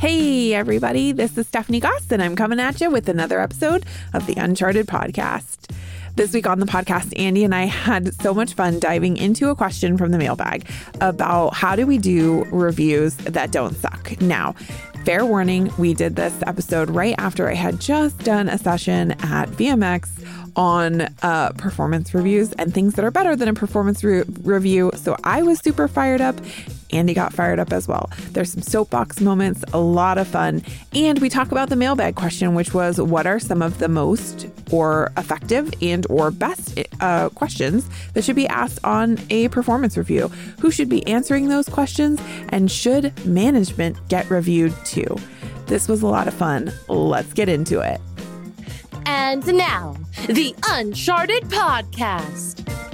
Hey, everybody, this is Stephanie Goss, and I'm coming at you with another episode of the Uncharted Podcast. This week on the podcast, Andy and I had so much fun diving into a question from the mailbag about how do we do reviews that don't suck. Now, fair warning, we did this episode right after I had just done a session at VMX on uh, performance reviews and things that are better than a performance re- review. So I was super fired up. Andy got fired up as well. There's some soapbox moments, a lot of fun. And we talk about the mailbag question, which was what are some of the most or effective and or best uh, questions that should be asked on a performance review? Who should be answering those questions? And should management get reviewed too? This was a lot of fun. Let's get into it. And now, the Uncharted Podcast.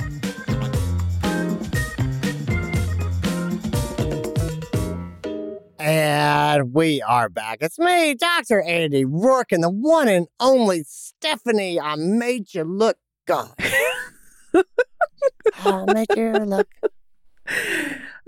And we are back. It's me, Dr. Andy Roark, and the one and only Stephanie. I made you look good. I made you look.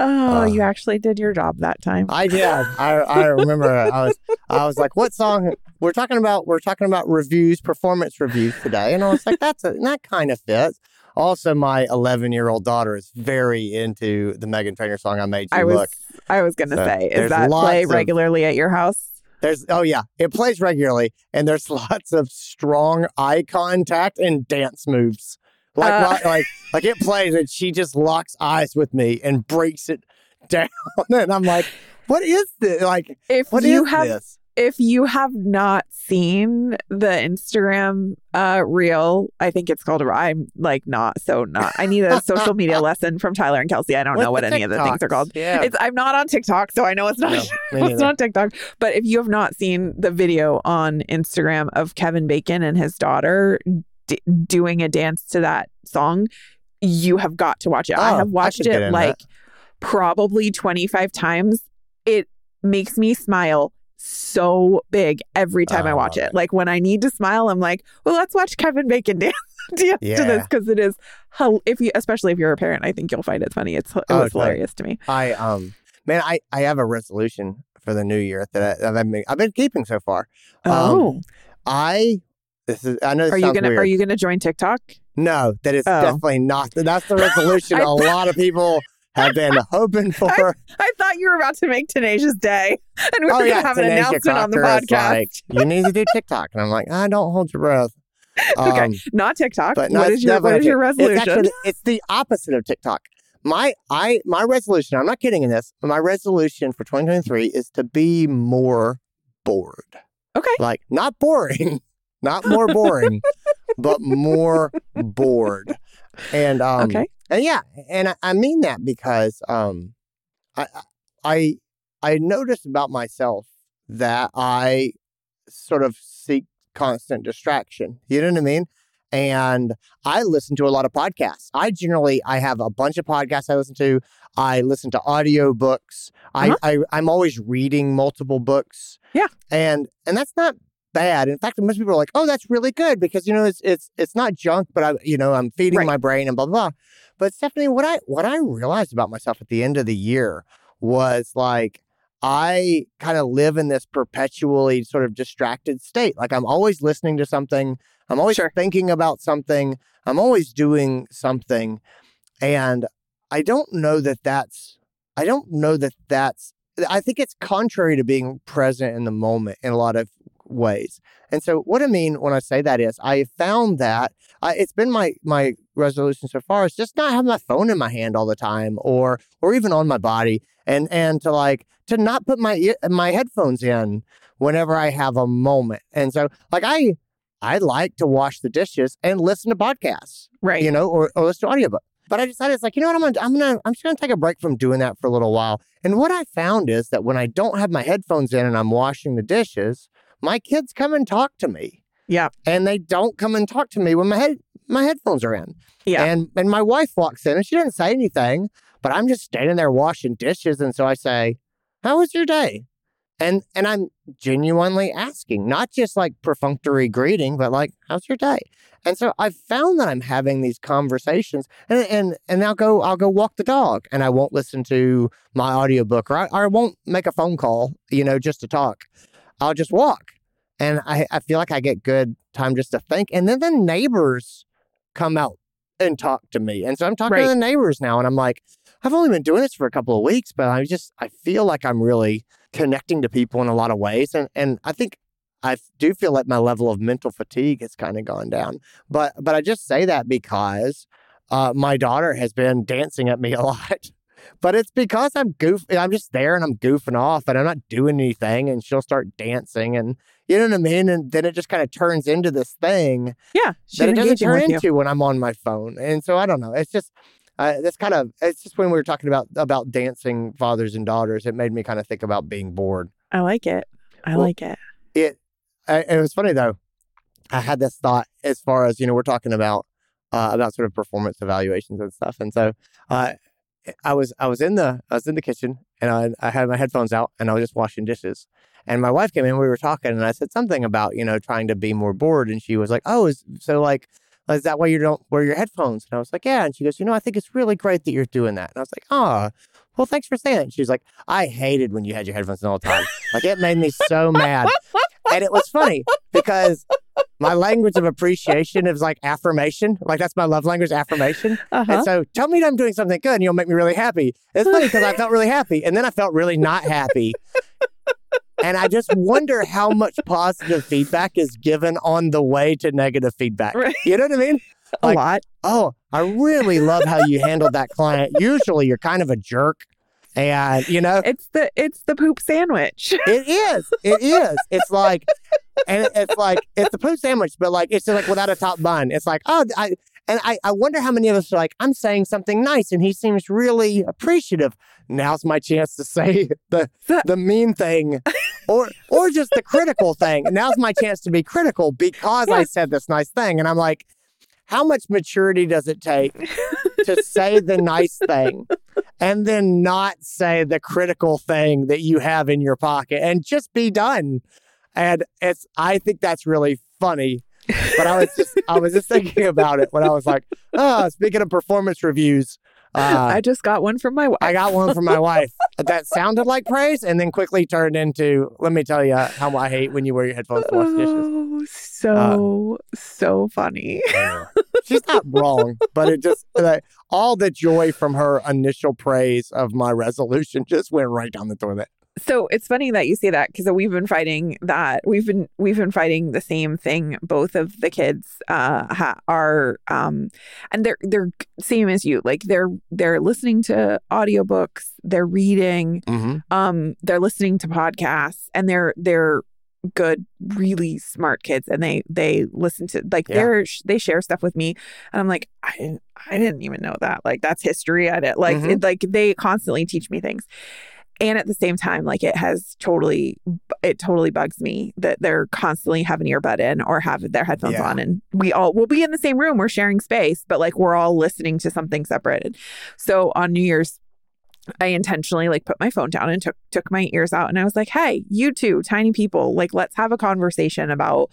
Oh, Uh, you actually did your job that time. I did. I I remember. I was I was like, "What song?" We're talking about. We're talking about reviews, performance reviews today, and I was like, "That's a, that kind of fits." Also, my 11 year old daughter is very into the Meghan Trainor song "I Made You I was Look." I was gonna So, say, is that play of- regularly at your house? There's oh yeah, it plays regularly, and there's lots of strong eye contact and dance moves. Like Uh. like like it plays, and she just locks eyes with me and breaks it down, and I'm like, "What is this? Like, If you have this?" If you have not seen the Instagram uh reel, I think it's called I'm like not so not. I need a social media lesson from Tyler and Kelsey. I don't know what any of the things are called. Yeah, It's I'm not on TikTok, so I know it's not No, it's not TikTok. But if you have not seen the video on Instagram of Kevin Bacon and his daughter d- doing a dance to that song, you have got to watch it. I Oh, have watched get it like probably 25 times. It makes me smile so big every time Oh, I watch it. it. Like when I need to smile, I'm like, well, let's watch Kevin Bacon dance, dance to this because it is, if you, especially if you're a parent, I think you'll find it funny. It's it Oh, was it's hilarious to me. I um man, I I have a resolution for the new year that I, I've been I've been keeping so far. Um, Oh, I this is I know are you gonna weird. are you gonna join TikTok? No, that is Oh. definitely not. That's the resolution a lot of people have been hoping for. I thought you were about to make Tenacious Day, and we oh were yeah, gonna have an announcement on the podcast. Like, you need to do TikTok, and I'm like, I don't hold your breath. Okay. Um, Not TikTok. but what it's is your what is your It's resolution? actually it's the opposite of TikTok. My I my resolution. I'm not kidding in this. But my resolution for 2023 is to be more bored. Okay. Like not boring, not more boring, but more bored. And um, okay. And yeah, and I, I mean that because um, I I I noticed about myself that I sort of seek constant distraction. You know what I mean? And I listen to a lot of podcasts. I generally I have a bunch of podcasts I listen to. I listen to audio books. Uh-huh. I, I I'm always reading multiple books. Yeah. And and that's not bad. In fact, most people are like, "Oh, that's really good," because you know it's it's it's not junk, but I you know I'm feeding Right. my brain and blah blah. blah. But Stephanie, what I what I realized about myself at the end of the year was like I kind of live in this perpetually sort of distracted state. Like I'm always listening to something. I'm always Sure. thinking about something. I'm always doing something, and I don't know that that's. I don't know that that's. I think it's contrary to being present in the moment in a lot of ways. And so, what I mean when I say that is, I found that I, it's been my my resolution so far is just not have my phone in my hand all the time, or or even on my body, and and to like to not put my my headphones in whenever I have a moment. And so, like I I like to wash the dishes and listen to podcasts, Right. you know, or, or listen to audiobook. But I decided it's like, you know what, I'm gonna, I'm gonna, I'm just gonna take a break from doing that for a little while. And what I found is that when I don't have my headphones in and I'm washing the dishes, my kids come and talk to me. Yeah. And they don't come and talk to me when my head my headphones are in. Yeah. And and my wife walks in and she didn't say anything, but I'm just standing there washing dishes. And so I say, How was your day? And and I'm genuinely asking, not just like perfunctory greeting, but like, how's your day? And so I've found that I'm having these conversations and and and I'll go I'll go walk the dog and I won't listen to my audiobook or I, or I won't make a phone call, you know, just to talk. I'll just walk. And I, I feel like I get good time just to think. And then the neighbors come out and talk to me. And so I'm talking Right. to the neighbors now and I'm like, I've only been doing this for a couple of weeks, but I just I feel like I'm really connecting to people in a lot of ways. And and I think I do feel like my level of mental fatigue has kind of gone down. But but I just say that because uh, my daughter has been dancing at me a lot. But it's because I'm goof. I'm just there and I'm goofing off and I'm not doing anything. And she'll start dancing and you know what I mean. And then it just kind of turns into this thing Yeah. That it doesn't turn you. into when I'm on my phone. And so I don't know. It's just uh, that's kind of it's just when we were talking about about dancing fathers and daughters, it made me kind of think about being bored. I like it. I Well, like it. It I, it was funny though. I had this thought as far as you know we're talking about uh, about sort of performance evaluations and stuff, and so uh, I was I was in the I was in the kitchen and I I had my headphones out and I was just washing dishes. And my wife came in, we were talking, and I said something about, you know, trying to be more bored. And she was like, Oh, is so like, is that why you don't wear your headphones? And I was like, Yeah. And she goes, You know, I think it's really great that you're doing that. And I was like, Oh, well, thanks for saying it. And was like, I hated when you had your headphones on all the time. like, it made me so mad. And it was funny because my language of appreciation is like affirmation. Like, that's my love language, affirmation. Uh-huh. And so tell me that I'm doing something good and you'll make me really happy. It's funny because I felt really happy and then I felt really not happy. and I just wonder how much positive feedback is given on the way to negative feedback. Right. You know what I mean? a lot. Oh, I really love how you handled that client. Usually you're kind of a jerk. And, you know, It's the it's the poop sandwich. it is. It is. It's like, and it's like, it's the poop sandwich, but like, it's just like without a top bun. It's like, oh, I, and I, I wonder how many of us are like, I'm saying something nice and he seems really appreciative. Now's my chance to say the, the mean thing or, or just the critical thing. Now's my chance to be critical because I said this nice thing. And I'm like, how much maturity does it take to say the nice thing and then not say the critical thing that you have in your pocket and just be done. And it's I think that's really funny. But I was just I was just thinking about it when I was like, oh, speaking of performance reviews, uh, I just got one from my wife. I got one from my wife that sounded like praise and then quickly turned into, let me tell you how I hate when you wear your headphones to wash dishes. Oh, so so funny. She's not wrong, but it just like, all the joy from her initial praise of my resolution just went right down the toilet. So it's funny that you say that because we've been fighting that we've been we've been fighting the same thing. Both of the kids uh, ha- are um, and they're they're same as you. Like they're they're listening to audiobooks, they're reading, Mm-hmm. um, they're listening to podcasts, and they're they're good, really smart kids, and they they listen to like Yeah. they're they share stuff with me, and I'm like I didn't I didn't even know that like that's history. I didn't like Mhm. it, like they constantly teach me things. And at the same time, like it has totally, it totally bugs me that they're constantly have an earbud in or have their headphones Yeah. on, and we all will be in the same room. We're sharing space, but like we're all listening to something separated. So on New Year's, I intentionally like put my phone down and took took my ears out, and I was like, "Hey, you two tiny people, like let's have a conversation about."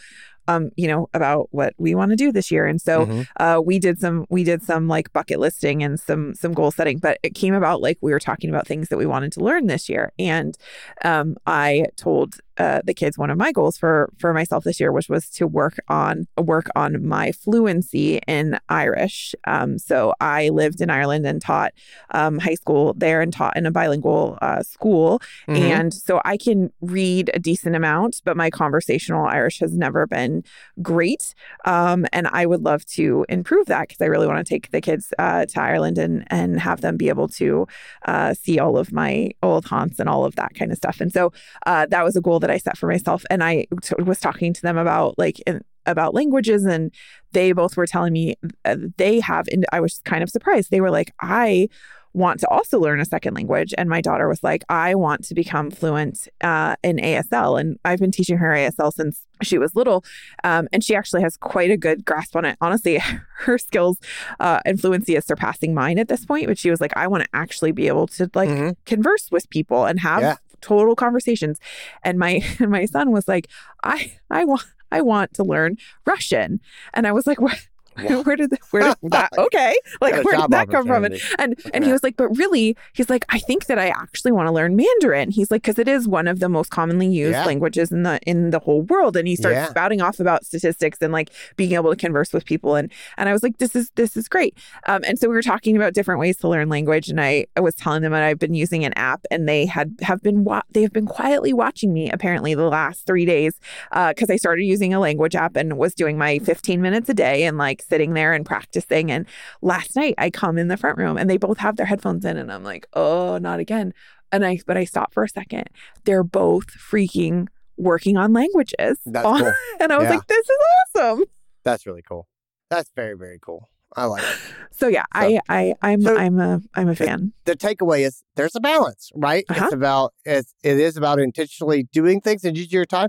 Um, you know, about what we want to do this year. And so Mhm. uh we did some we did some like bucket listing and some some goal setting but it came about like we were talking about things that we wanted to learn this year and um i told uh, the kids one of my goals for for myself this year which was to work on work on my fluency in irish um so i lived in ireland and taught um high school there and taught in a bilingual uh, school Mhm. and so I can read a decent amount, but my conversational Irish has never been great. Um, and I would love to improve that because I really want to take the kids uh, to Ireland and and have them be able to uh, see all of my old haunts and all of that kind of stuff. And so uh, that was a goal that I set for myself. And I t- was talking to them about like in, about languages and they both were telling me uh, they have and I was kind of surprised. They were like, I want to also learn a second language. And my daughter was like, I want to become fluent uh, in ASL. And I've been teaching her ASL since she was little. Um, and she actually has quite a good grasp on it. Honestly, her skills uh, and fluency is surpassing mine at this point. But she was like, I want to actually be able to like Mhm. converse with people and have Yeah. total conversations. And my and my son was like, I I want I want to learn Russian. And I was like, what? Where did the, where did that okay. Like where did that come from? And and Look at and he was like but really he's like i think that i actually want to learn mandarin. He's like because it is one of the most commonly used Yeah. languages in the in the whole world and he starts Yeah. spouting off about statistics and like being able to converse with people and and i was like this is this is great. Um and so we were talking about different ways to learn language and i, I was telling them that i've been using an app and they had have been wa- they have been quietly watching me apparently the last three days because I started using a language app and was doing my 15 minutes a day and like sitting there and practicing. And last night I come in the front room and they both have their headphones in and I'm like, oh, not again. And I, but I stop for a second. They're both freaking working on languages. That's on- cool. And I was Yeah. like, this is awesome. That's really cool. That's very, very cool. I like it. So yeah, I, I, I'm, So- I'm a, I'm a fan. the takeaway is there's a balance, right? Uh-huh. It's about it's it is about intentionally doing things and use your time,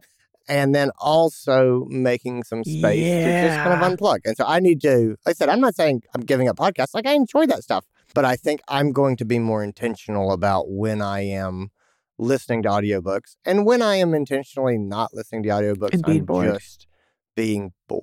and then also making some space to just kind of unplug. And so I need to, like I said, I'm not saying I'm giving up podcasts. Like I enjoy that stuff, but I think I'm going to be more intentional about when I am listening to audiobooks and when I am intentionally not listening to audiobooks. And being I'm bored. just being bored.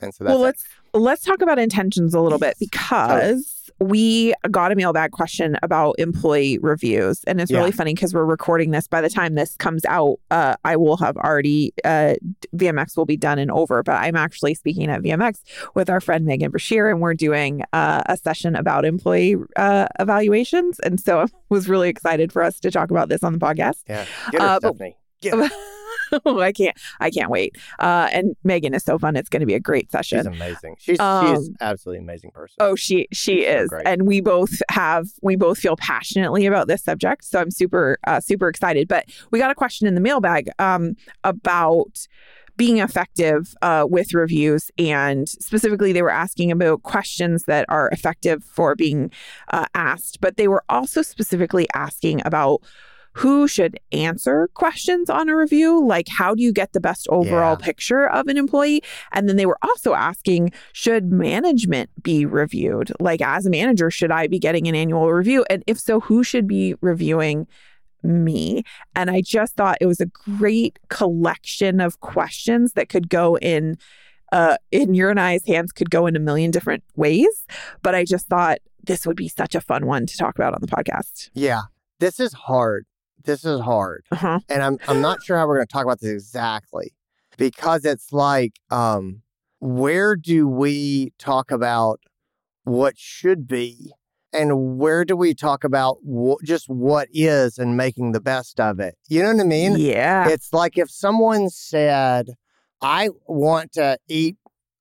And so that's well, let's let's talk about intentions a little bit because we got a mailbag question about employee reviews, and it's Yeah. really funny because we're recording this. By the time this comes out, uh, I will have already uh, VMX will be done and over. But I'm actually speaking at VMX with our friend Megan Brashear, and we're doing uh, a session about employee uh, evaluations, and so I was really excited for us to talk about this on the podcast. yeah. Get her, uh, but- Stephanie. I can't, I can't wait. Uh, and Megan is so fun; it's going to be a great session. She's amazing. She's she's Um, absolutely amazing person. Oh, she she She's is, great. and we both have we both feel passionately about this subject. So I'm super uh, super excited. But we got a question in the mailbag um, about being effective uh, with reviews, and specifically they were asking about questions that are effective for being uh, asked, but they were also specifically asking about. Who should answer questions on a review? Like, how do you get the best overall Yeah. picture of an employee? And then they were also asking, should management be reviewed? Like, as a manager, should I be getting an annual review? And if so, who should be reviewing me? And I just thought it was a great collection of questions that could go in. Uh, in your and I's hands could go in a million different ways, but I just thought this would be such a fun one to talk about on the podcast. Yeah, this is hard. This is hard, Uh-huh. and I'm I'm not sure how we're going to talk about this exactly because it's like, um, where do we talk about what should be, and where do we talk about wh- just what is and making the best of it? You know what I mean? Yeah. It's like if someone said, I want to eat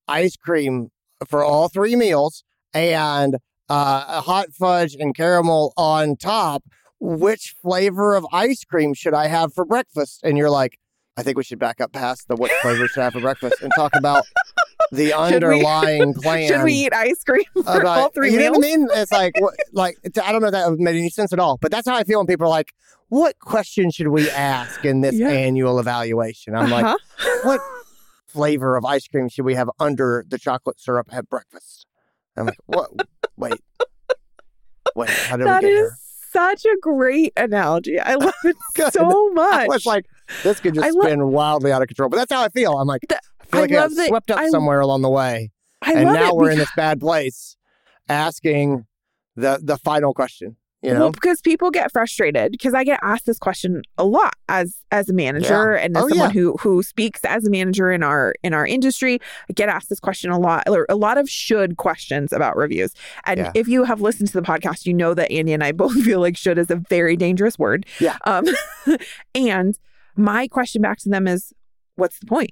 ice cream for all three meals and uh, a hot fudge and caramel on top. Which flavor of ice cream should I have for breakfast? And you're like, I think we should back up past the what flavor should I have for breakfast and talk about the Should we- underlying plan. should we eat ice cream for about- all three you meals? know what I mean? It's like, what, like I don't know if that made any sense at all, but that's how I feel when people are like, "What question should we ask in this Yeah. annual evaluation?" I'm like, Uh-huh. "What flavor of ice cream should we have under the chocolate syrup at breakfast?" I'm like, "What? Wait, wait, how did That we get is here?" Such a great analogy. I love it so I much. was like, "This could just I spin wildly out of control," but that's how I feel. I'm like, Th- I feel like I, got that- swept up I- somewhere along the way. I and now we're in this bad place asking the the final question you know well, because people get frustrated because I get asked this question a lot as as a manager and as Oh, someone yeah. who who speaks as a manager in our in our industry. I get asked this question a lot, or a lot of should questions about reviews. And Yeah. if you have listened to the podcast, you know that Andy and I both feel like should is a very dangerous word. Yeah. Um, and my question back to them is, what's the point?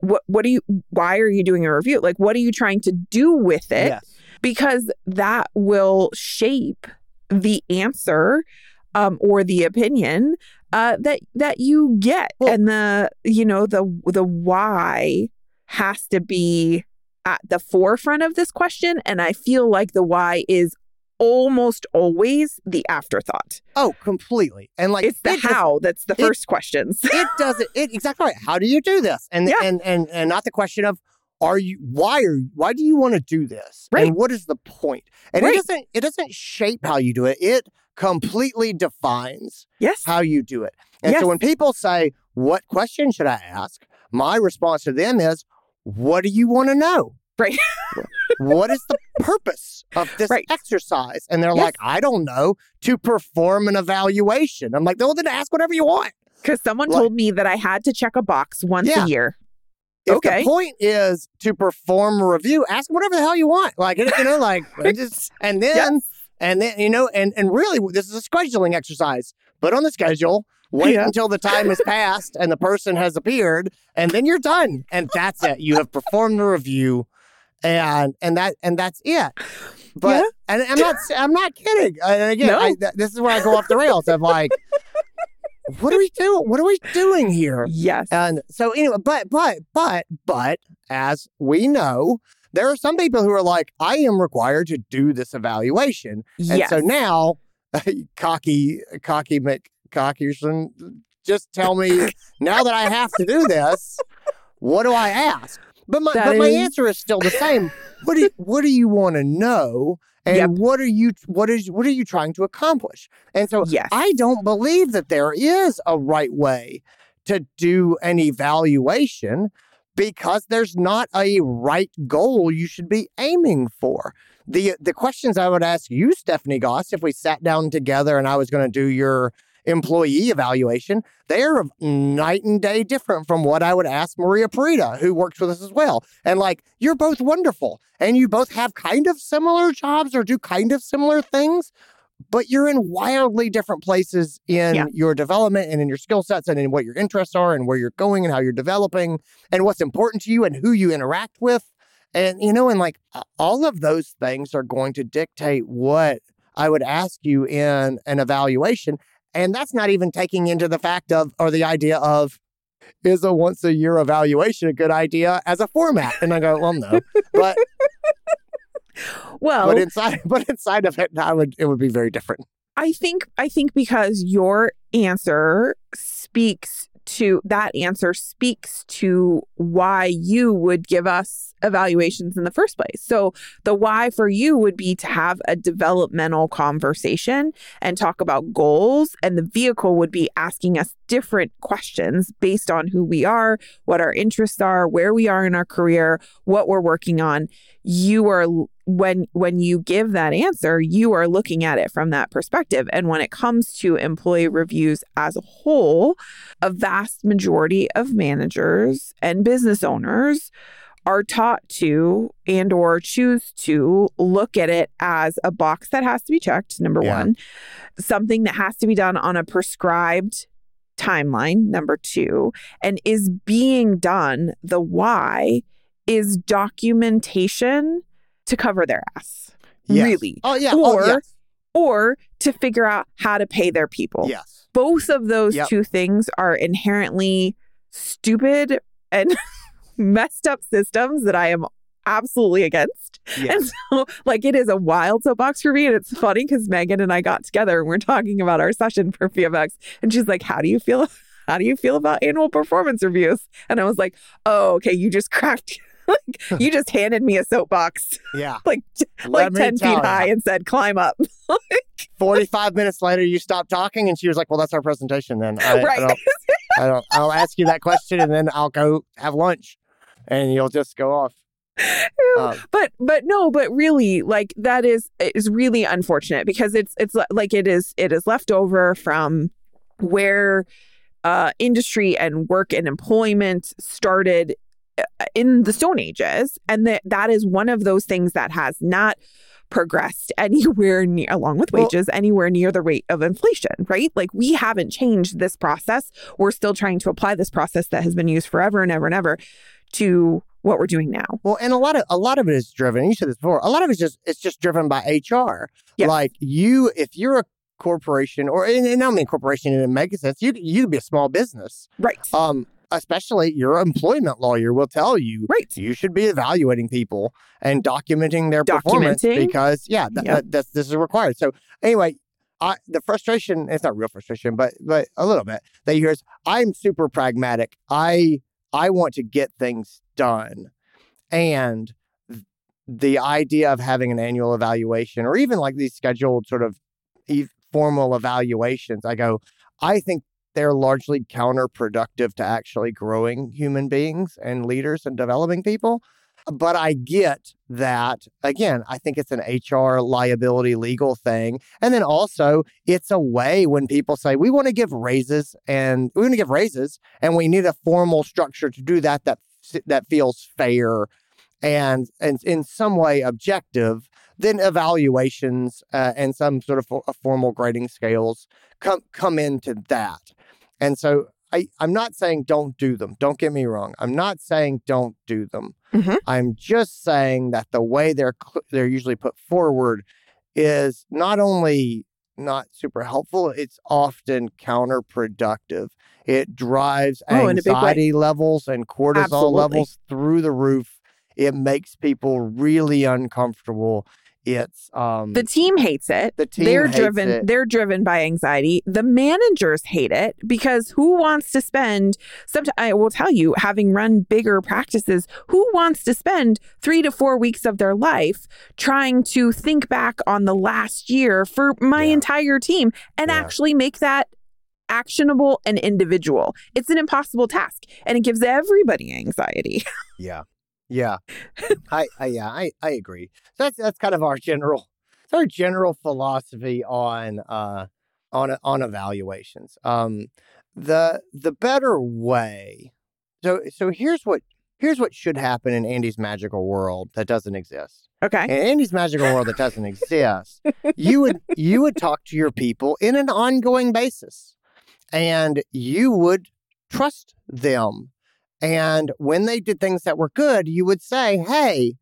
What what do you why are you doing a review? Like what are you trying to do with it? yes because that will shape the answer um, or the opinion uh, that that you get, Well- and the you know the the why has to be at the forefront of this question, and I feel like the why is almost always the afterthought. oh completely and like It's the it does- how that's the it- first questions. it doesn't it exactly right how do you do this and Yeah. and and and not the question of are you why are why do you want to do this Right. and what is the point and Right. it doesn't it doesn't shape how you do it it completely defines Yes. how you do it. And Yes. so when people say, What question should I ask? My response to them is, What do you want to know? Right. what is the purpose of this Right. exercise? And they're Yes. like, I don't know, to perform an evaluation. I'm like, well, then ask whatever you want. Because someone Like- told me that I had to check a box once Yeah. a year. If Okay. the point is to perform a review, ask whatever the hell you want. Like, you know, like, just, and then, and then, you know, and, and really, this is a scheduling exercise. Put on the schedule, wait Yeah. until the time has passed and the person has appeared, and then you're done. And that's it. You have performed the review. And and that and that's it, but Yeah. and I'm not I'm not kidding. And again, No. I, this is where I go off the rails. I'm like, what are we doing? What are we doing here? Yes. And so anyway, but but but but as we know, there are some people who are like, I am required to do this evaluation. And yes. so now cocky cocky McCockerson, just tell me now that I have to do this, what do I ask? But my That but my answer is still the same. What do you, what do you want to know? And Yep. what are you what is what are you trying to accomplish? And so yes. I don't believe that there is a right way to do an evaluation because there's not a right goal you should be aiming for. The the questions I would ask you, Stephanie Goss, if we sat down together and I was going to do your employee evaluation, they're night and day different from what I would ask Maria Parita, who works with us as well. And like, you're both wonderful and you both have kind of similar jobs or do kind of similar things, but you're in wildly different places in Yeah. your development and in your skill sets and in what your interests are and where you're going and how you're developing and what's important to you and who you interact with. And, you know, and like all of those things are going to dictate what I would ask you in an evaluation. And that's not even taking into the fact of or the idea of is a once a year evaluation a good idea as a format? And I go, well, no. But well, but inside but inside of it, I would it would be very different. I think I think because your answer speaks to that answer speaks to why you would give us evaluations in the first place. So the why for you would be to have a developmental conversation and talk about goals and the vehicle would be asking us different questions based on who we are, what our interests are, where we are in our career, what we're working on. You are when when you give that answer, you are looking at it from that perspective. And when it comes to employee reviews as a whole, a vast majority of managers and business owners are taught to and or choose to look at it as a box that has to be checked number Yeah. 1 something that has to be done on a prescribed timeline number 2 and is being done the why is documentation to cover their ass Yes. really Oh yeah. Oh, or oh, yes. or to figure out how to pay their people yes. both of those Yep. two things are inherently stupid and messed up systems that I am absolutely against. Yes. And so, like, it is a wild soapbox for me. And it's funny because Megan and I got together and we're talking about our session for FFX. And she's like, How do you feel? How do you feel about annual performance reviews? And I was like, Oh, okay. You just cracked. like, you just handed me a soapbox, Yeah. like, Let like me 10 feet high, and said, Climb up. 45 minutes later, you stopped talking, and she was like, Well, that's our presentation then. I, right. I don't, I don't, I'll ask you that question, and then I'll go have lunch, and you'll just go off. Um, but but no but really like that is is really unfortunate because it's it's like it is it is left over from where uh industry and work and employment started in the stone ages and that that is one of those things that has not progressed anywhere near along with Well- wages anywhere near the rate of inflation right like we haven't changed this process we're still trying to apply this process that has been used forever and ever and ever to what we're doing now Well, and a lot of a lot of it is driven. You said this before. A lot of it's just it's just driven by HR. Yes. Like you, if you're a corporation, or and, and I don't mean corporation in a mega sense, you you could be a small business. right Um, especially your employment lawyer will tell you right you should be evaluating people and documenting their performance because yeah, th- Yep. Uh, that- that's this is required. So anyway. I, the frustration it's not real frustration but but a little bit that you hear is i'm super pragmatic i i want to get things done and the idea of having an annual evaluation or even like these scheduled sort of e- formal evaluations. I go, I think they're largely counterproductive to actually growing human beings and leaders and developing people. But I get that. Again, I think it's an HR liability legal thing. And then also, it's a way when people say, we want to give raises and we want to give raises and we need a formal structure to do that that, that feels fair and, and in some way objective, then evaluations uh, and some sort of for, formal grading scales come come into that. And so I, I'm not saying don't do them. Don't get me wrong. I'm not saying don't do them. Mhm. I'm just saying that the way they're cl- they're usually put forward is not only not super helpful, it's often counterproductive. It drives Oh, in a big way. anxiety levels and cortisol Absolutely. levels through the roof. It makes people really uncomfortable. It's um The team hates it. the team they're driven it. they're driven by anxiety. The managers hate it because who wants to spend sometimes I will tell you having run bigger practices, who wants to spend 3 to 4 weeks of their life trying to think back on the last year for my Yeah. entire team and Yeah. actually make that actionable and individual. It's an impossible task and it gives everybody anxiety. Yeah. Yeah. I, I yeah, I, I agree. So that's that's kind of our general our general philosophy on uh on on evaluations. Um the the better way so so here's what here's what should happen in Andy's magical world that doesn't exist. Okay. In Andy's magical world that doesn't exist, you would you would talk to your people in an ongoing basis. And you would trust them. And when they did things that were good, you would say, Hey,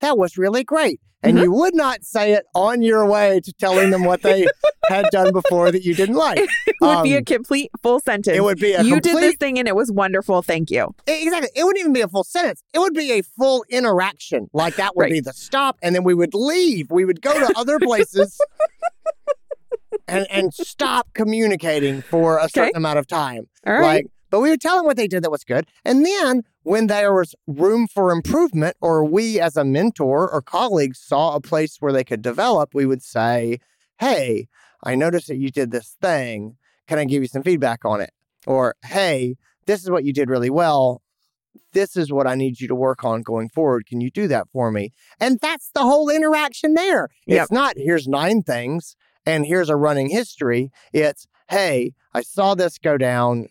that was really great. And Mhm. you would not say it on your way to telling them what they had done before that you didn't like. It would be a Um, complete full sentence. It would be a you complete, did this thing and it was wonderful. Thank you. Exactly. It wouldn't even be a full sentence. It would be a full interaction. Like that would Right. be the stop, and then we would leave. We would go to other places and and stop communicating for a certain Okay. amount of time. All right. Like, but we would tell them what they did that was good, and then when there was room for improvement, or we as a mentor or colleague saw a place where they could develop, we would say, "Hey, I noticed that you did this thing. Can I give you some feedback on it?" Or, "Hey, this is what you did really well. This is what I need you to work on going forward. Can you do that for me?" And that's the whole interaction there. Yep. It's not here's nine things and here's a running history. It's, "Hey, I saw this go down.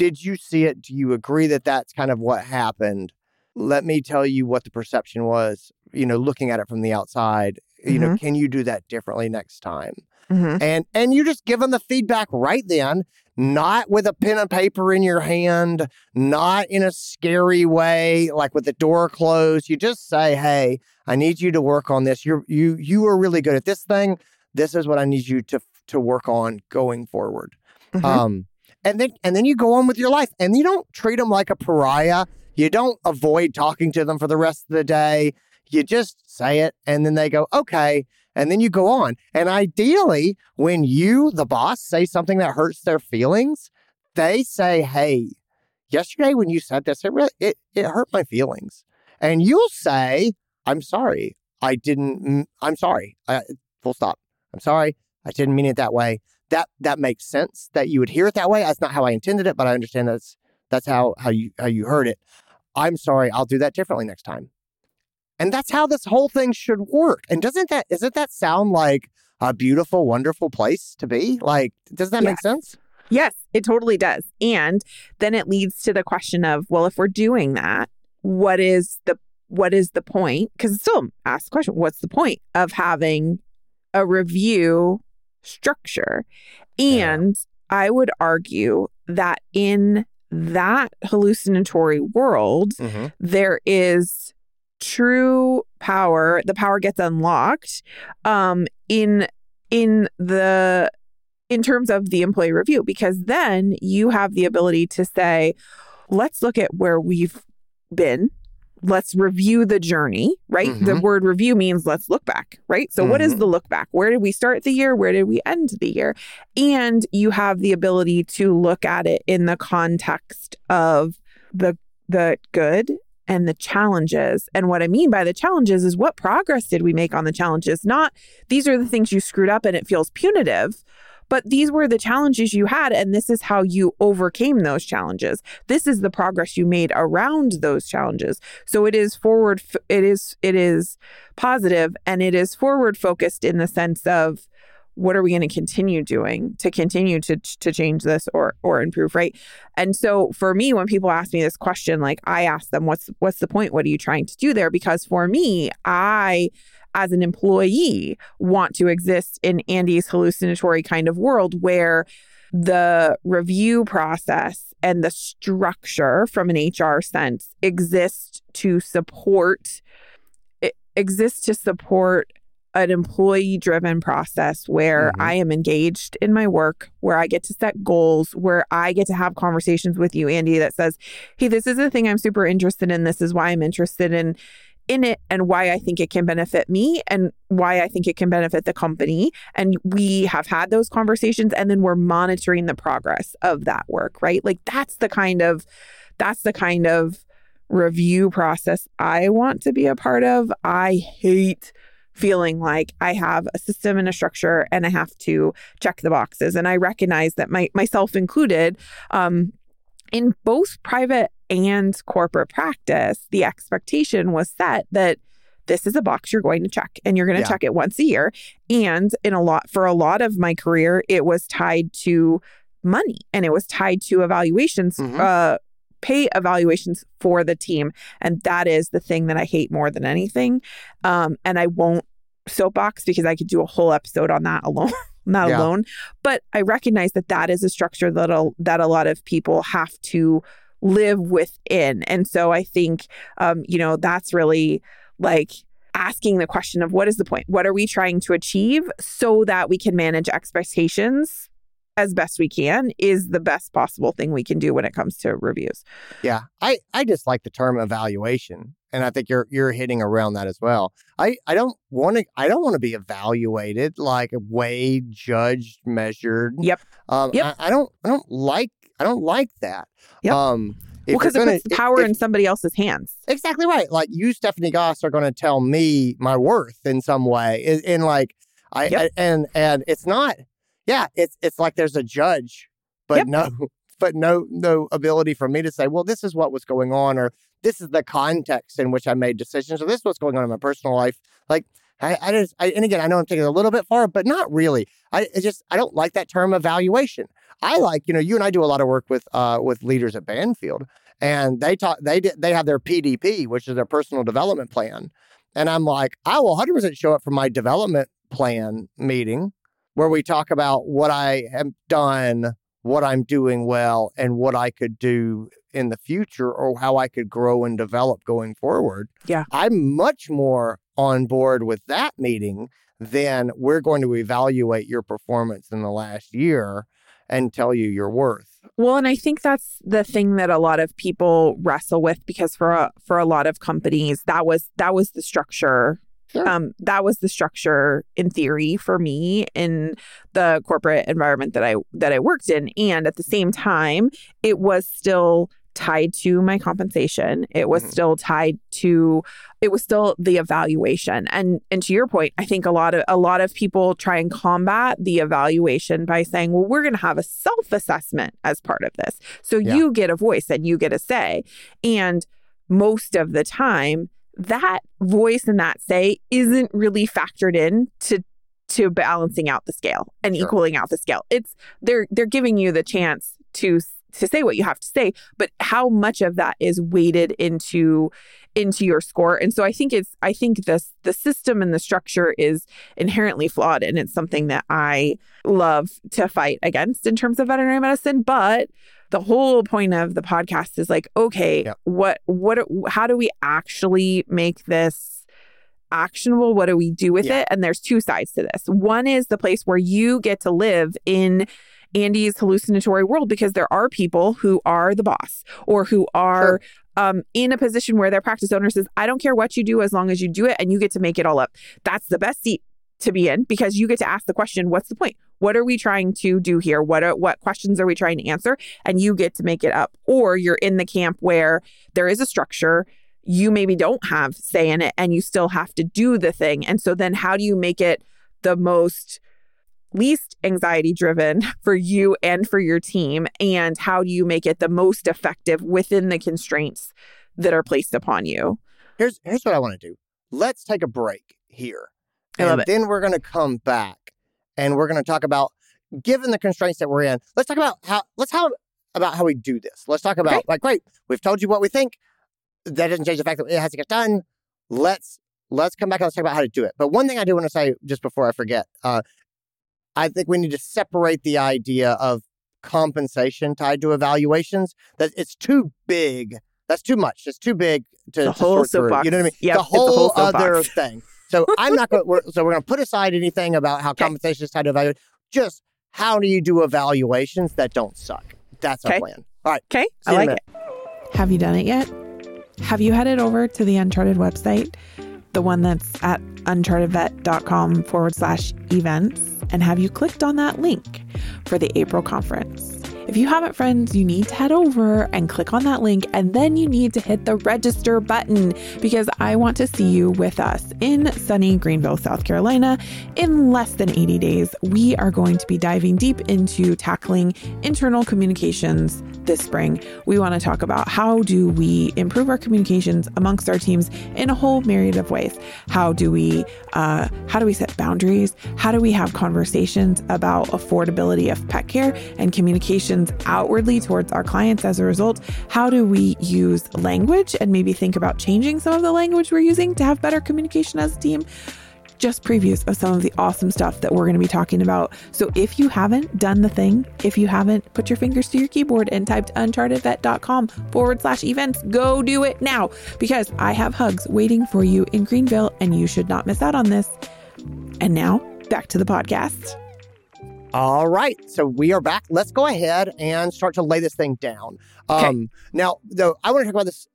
Did you see it? Do you agree that that's kind of what happened? Let me tell you what the perception was, you know, looking at it from the outside. You know, can you do that differently next time? Mhm. and and you just give them the feedback right then not with a pen and paper in your hand not in a scary way like with the door closed you just say hey i need you to work on this you're you you are really good at this thing this is what i need you to to work on going forward Mhm. um and then and then you go on with your life and you don't treat them like a pariah you don't avoid talking to them for the rest of the day you just say it and then they go okay and then you go on. And ideally, when you, the boss, say something that hurts their feelings, they say, Hey, yesterday when you said this, it, really, it, it hurt my feelings. And you'll say, I'm sorry. I didn't, I'm sorry. I, full stop. I'm sorry. I didn't mean it that way. That, that makes sense that you would hear it that way. That's not how I intended it, but I understand that's, that's how, how you, how you heard it. I'm sorry. I'll do that differently next time. And that's how this whole thing should work. And doesn't that doesn't that sound like a beautiful, wonderful place to be? Like, does that make sense? Yes, it totally does. And then it leads to the question of, well, if we're doing that, what is the what is the point? Because it still asks the question, what's the point of having a review structure? Yeah. And I would argue that in that hallucinatory world, Mm-hmm. there is true power the power gets unlocked um in in the in terms of the employee review because then you have the ability to say let's look at where we've been let's review the journey right the Mhm. word review means let's look back right so what is the look back where did we start the year where did we end the year and you have the ability to look at it in the context of the the good and the challenges. And what I mean by the challenges is what progress did we make on the challenges? Not these are the things you screwed up and it feels punitive, but these were the challenges you had and this is how you overcame those challenges. This is the progress you made around those challenges. So it is forward it is it is positive and it is forward focused in the sense of what are we going to continue doing to continue to to change this or or improve right? And so for me when people ask me this question like i ask them what's what's the point? What are you trying to do there? Because for me i as an employee want to exist in andy's hallucinatory kind of world where the review process and the structure from an hr sense exists to support it exists to support an employee driven process where mm-hmm. I am engaged in my work, where I get to set goals, where I get to have conversations with you, Andy, that says, Hey, this is the thing I'm super interested in. This is why I'm interested in in it and why I think it can benefit me and why I think it can benefit the company. And we have had those conversations and then we're monitoring the progress of that work, right? Like that's the kind of that's the kind of review process I want to be a part of. I hate feeling like I have a system and a structure and I have to check the boxes. And I recognize that my myself included, um, in both private and corporate practice, the expectation was set that this is a box you're going to check and you're going to yeah. check it once a year. And in a lot for a lot of my career, it was tied to money and it was tied to evaluations mm-hmm. uh, pay evaluations for the team. And that is the thing that I hate more than anything. Um, and I won't soapbox because I could do a whole episode on that alone. Not yeah. alone, but I recognize that that is a structure that a, that a lot of people have to live within, and so I think, um, you know, that's really like asking the question of what is the point? What are we trying to achieve so that we can manage expectations as best we can is the best possible thing we can do when it comes to reviews. Yeah. I, I just like the term evaluation. And I think you're you're hitting around that as well. I, I don't want to I don't want to be evaluated like weighed, judged, measured. Yep. Um yep. I, I don't I don't like I don't like that. Yep. Um well, because it puts the power if, in somebody else's hands. Exactly right. Like you, Stephanie Goss, are going to tell me my worth in some way. In, in like, I, yep. I, and and it's not yeah, it's it's like there's a judge, but yep. no, but no no ability for me to say, well, this is what was going on, or this is the context in which I made decisions, or this is what's going on in my personal life. Like I, I just, I, and again, I know I'm taking it a little bit far, but not really. I just, I don't like that term evaluation. I like, you know, you and I do a lot of work with, uh, with leaders at Banfield, and they talk, they they have their PDP, which is their personal development plan, and I'm like, I will 100 percent show up for my development plan meeting where we talk about what I have done, what I'm doing well, and what I could do in the future or how I could grow and develop going forward. Yeah. I'm much more on board with that meeting than we're going to evaluate your performance in the last year and tell you your worth. Well, and I think that's the thing that a lot of people wrestle with because for a, for a lot of companies that was that was the structure Sure. Um, that was the structure in theory for me in the corporate environment that I that I worked in, and at the same time, it was still tied to my compensation. It was mm-hmm. still tied to it was still the evaluation. And and to your point, I think a lot of a lot of people try and combat the evaluation by saying, "Well, we're going to have a self-assessment as part of this." So yeah. you get a voice and you get a say. And most of the time, that voice and that say isn't really factored in to to balancing out the scale and sure. equaling out the scale. It's they're they're giving you the chance to to say what you have to say, but how much of that is weighted into into your score. And so I think it's I think this the system and the structure is inherently flawed and it's something that I love to fight against in terms of veterinary medicine, but the whole point of the podcast is like, okay, yep. what what how do we actually make this actionable? What do we do with yeah. it? And there's two sides to this. One is the place where you get to live in Andy's hallucinatory world because there are people who are the boss or who are sure. um, in a position where their practice owner says, I don't care what you do as long as you do it and you get to make it all up. That's the best seat to be in because you get to ask the question, what's the point? What are we trying to do here? What are, what questions are we trying to answer? And you get to make it up. Or you're in the camp where there is a structure, you maybe don't have say in it and you still have to do the thing. And so then how do you make it the most least anxiety driven for you and for your team? And how do you make it the most effective within the constraints that are placed upon you? Here's here's what I want to do. Let's take a break here. I and then we're going to come back and we're going to talk about given the constraints that we're in. Let's talk about how let's how about how we do this. Let's talk about Okay. like great, we've told you what we think. That doesn't change the fact that it has to get done. Let's let's come back and let's talk about how to do it. But one thing I do want to say just before I forget, uh, I think we need to separate the idea of compensation tied to evaluations. That it's too big. That's too much. It's too big to, The to whole sort through. soapbox. You know what I mean? Yep, the it's a whole whole other thing. So I'm not going. to So we're going to put aside anything about how Okay. compensation is tied to evaluation. Just how do you do evaluations that don't suck? That's our Okay. plan. All right. Okay, I you in a like it. Have you done it yet? Have you headed over to the Uncharted website, the one that's at unchartedvet.com forward slash events? And have you clicked on that link for the April conference? If you haven't, friends, you need to head over and click on that link, and then you need to hit the register button because I want to see you with us in sunny Greenville, South Carolina. In less than 80 days, we are going to be diving deep into tackling internal communications this spring. We want to talk about how do we improve our communications amongst our teams in a whole myriad of ways. How do we uh, how do we set boundaries? How do we have conversations about affordability of pet care and outwardly towards our clients as a result? How do we use language and maybe think about changing some of the language we're using to have better communication as a team? just previews of some of the awesome stuff that we're going to be talking about. So if you haven't done the thing, if you haven't put your fingers to your keyboard and typed unchartedvet.com forward slash events, go do it now because I have hugs waiting for you in Greenville and you should not miss out on this. And now back to the podcast. All right. So we are back. Let's go ahead and start to lay this thing down. Okay. Um, now, though, I want to talk about this.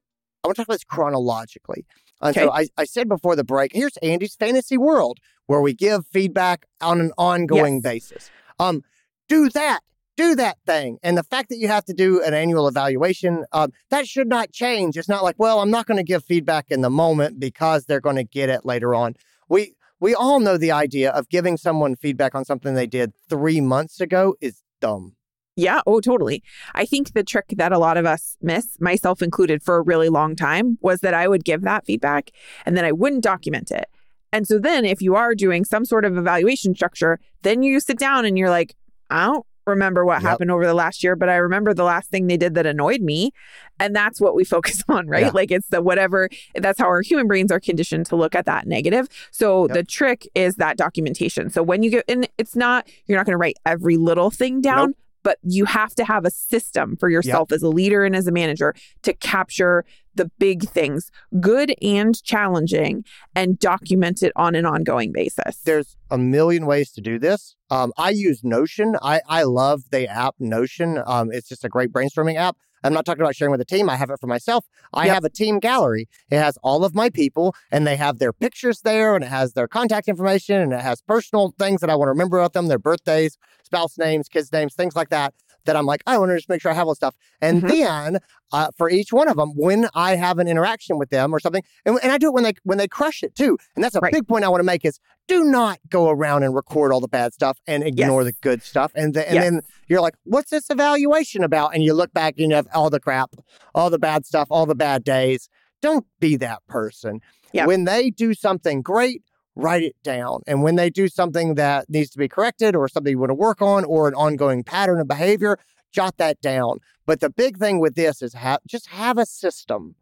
I want to talk about this chronologically. And so I, I said before the break, here's Andy's fantasy world where we give feedback on an ongoing Yes. basis. Um, do that. Do that thing. And the fact that you have to do an annual evaluation, um, that should not change. It's not like, well, I'm not going to give feedback in the moment because they're going to get it later on. We we all know the idea of giving someone feedback on something they did three months ago is dumb. Yeah, oh, totally. I think the trick that a lot of us miss, myself included, for a really long time was that I would give that feedback and then I wouldn't document it. And so then, if you are doing some sort of evaluation structure, then you sit down and you're like, I don't remember what Yep. happened over the last year, but I remember the last thing they did that annoyed me. And that's what we focus on, right? Yeah. Like it's the whatever, that's how our human brains are conditioned to look at that negative. So Yep. the trick is that documentation. So when you get, and it's not, you're not going to write every little thing down, Nope. but you have to have a system for yourself as a leader and as a manager to capture the big things, good and challenging, and document it on an ongoing basis. There's a million ways to do this. Um, I use Notion. I, I love the app Notion. Um, it's just a great brainstorming app. I'm not talking about sharing with a team. I have it for myself. I Yep. have a team gallery. It has all of my people and they have their pictures there and it has their contact information and it has personal things that I want to remember about them, their birthdays, spouse names, kids' names, things like that. That I'm like, I want to just make sure I have all this stuff. And Mhm. then uh, for each one of them, when I have an interaction with them or something, and, and I do it when they when they crush it too. And that's a Right. big point I want to make is do not go around and record all the bad stuff and ignore Yes. the good stuff. And, the, and Yes. then you're like, what's this evaluation about? And you look back and you have all the crap, all the bad stuff, all the bad days. Don't be that person. Yeah. When they do something great, write it down. And when they do something that needs to be corrected or something you want to work on or an ongoing pattern of behavior, jot that down. But the big thing with this is have just have a system.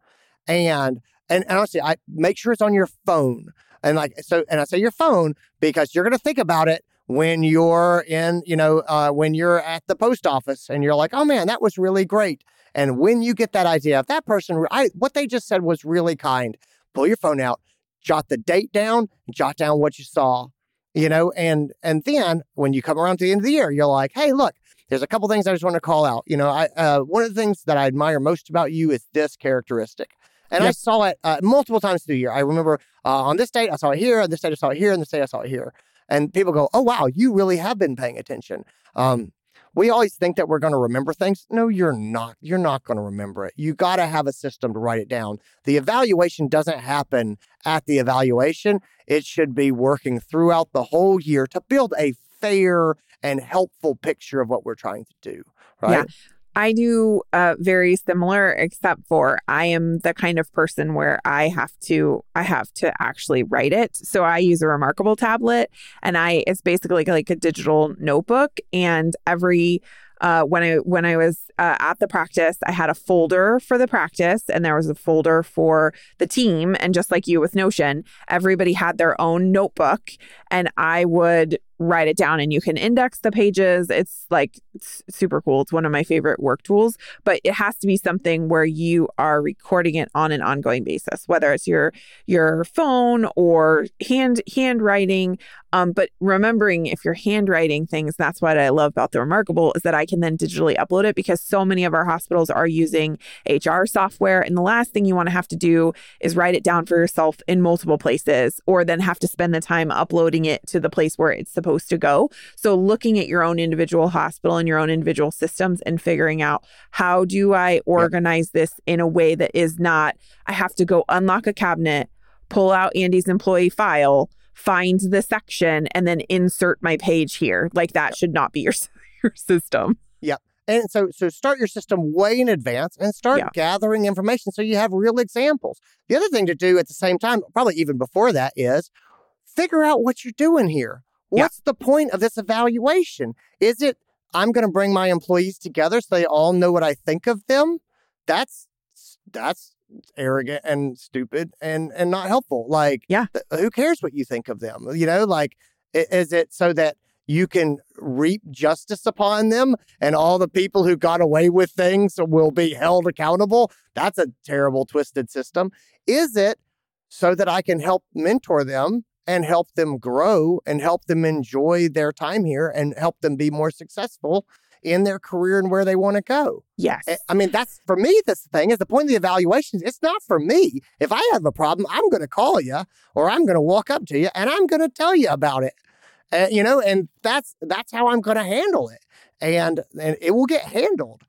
And and, and honestly, I make sure it's on your phone. And like so, and I say your phone because you're gonna think about it when you're in, you know, uh, when you're at the post office and you're like, oh man, that was really great. And when you get that idea of that person, I, what they just said was really kind, pull your phone out, jot the date down, jot down what you saw, you know, and and then when you come around to the end of the year, you're like, hey, look, there's a couple things I just want to call out. You know, I uh, one of the things that I admire most about you is this characteristic. And I saw it uh, multiple times through the year. I remember uh, on this date I saw it here, on this date I saw it here, and this date I saw it here. And people go, "Oh wow, you really have been paying attention." Um, we always think that we're going to remember things. No, you're not. You're not going to remember it. You got to have a system to write it down. The evaluation doesn't happen at the evaluation. It should be working throughout the whole year to build a fair and helpful picture of what we're trying to do. Right. Yeah. I do uh, very similar, except for I am the kind of person where I have to I have to actually write it. So I use a Remarkable tablet, and I it's basically like a digital notebook, and every uh, when I when I was uh, at the practice, I had a folder for the practice, and there was a folder for the team. And just like you with Notion, everybody had their own notebook, and I would write it down and you can index the pages. It's like it's super cool. It's one of my favorite work tools, but it has to be something where you are recording it on an ongoing basis, whether it's your your phone or hand handwriting. Um, but remembering if you're handwriting things, that's what I love about the Remarkable is that I can then digitally upload it because so many of our hospitals are using HR software. And the last thing you want to have to do is write it down for yourself in multiple places or then have to spend the time uploading it to the place where it's supposed to go. So looking at your own individual hospital and your own individual systems and figuring out how do I organize yep. this in a way that is not I have to go unlock a cabinet, pull out Andy's employee file, find the section and then insert my page here. Like that yep. should not be your your system. Yep. And so so start your system way in advance and start yeah. gathering information so you have real examples. The other thing to do at the same time, probably even before that, is figure out what you're doing here. What's yeah. the point of this evaluation? Is it I'm going to bring my employees together so they all know what I think of them? That's that's arrogant and stupid and and not helpful. Like, yeah, th- who cares what you think of them? You know, like, is it so that you can reap justice upon them and all the people who got away with things will be held accountable? That's a terrible, twisted system. Is it so that I can help mentor them and help them grow and help them enjoy their time here and help them be more successful in their career and where they want to go. Yes. I mean, that's for me, this thing is the point of the evaluations. It's not for me. If I have a problem, I'm going to call you or I'm going to walk up to you and I'm going to tell you about it. Uh, you know, and that's that's how I'm going to handle it. And and it will get handled.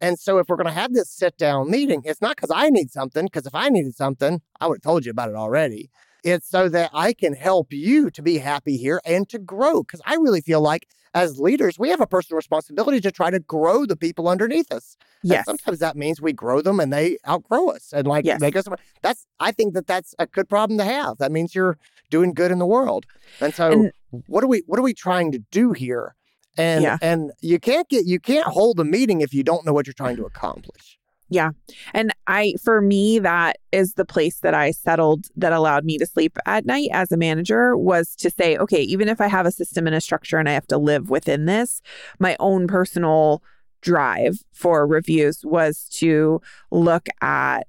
And so if we're going to have this sit down meeting, it's not because I need something, because if I needed something, I would have told you about it already. It's so that I can help you to be happy here and to grow. Because I really feel like as leaders, we have a personal responsibility to try to grow the people underneath us. Yes. And sometimes that means we grow them and they outgrow us and like yes. make us. That's I think that that's a good problem to have. That means you're doing good in the world. And so, and, what are we what are we trying to do here? And yeah. and you can't get you can't hold a meeting if you don't know what you're trying to accomplish. Yeah. And I, for me, that is the place that I settled that allowed me to sleep at night as a manager was to say, okay, even if I have a system and a structure and I have to live within this, my own personal drive for reviews was to look at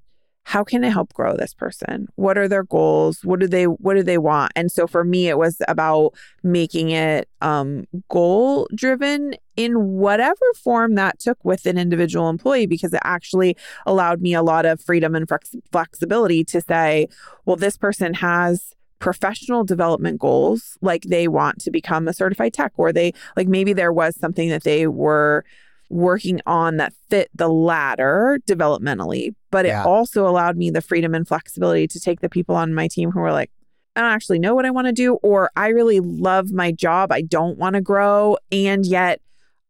how can I help grow this person? What are their goals? What do they what do they want? And so for me it was about making it um, goal driven in whatever form that took with an individual employee because it actually allowed me a lot of freedom and flex- flexibility to say, well this person has professional development goals like they want to become a certified tech or they like maybe there was something that they were working on that fit the ladder developmentally, but yeah. it also allowed me the freedom and flexibility to take the people on my team who were like, I don't actually know what I want to do, or I really love my job. I don't want to grow. And yet,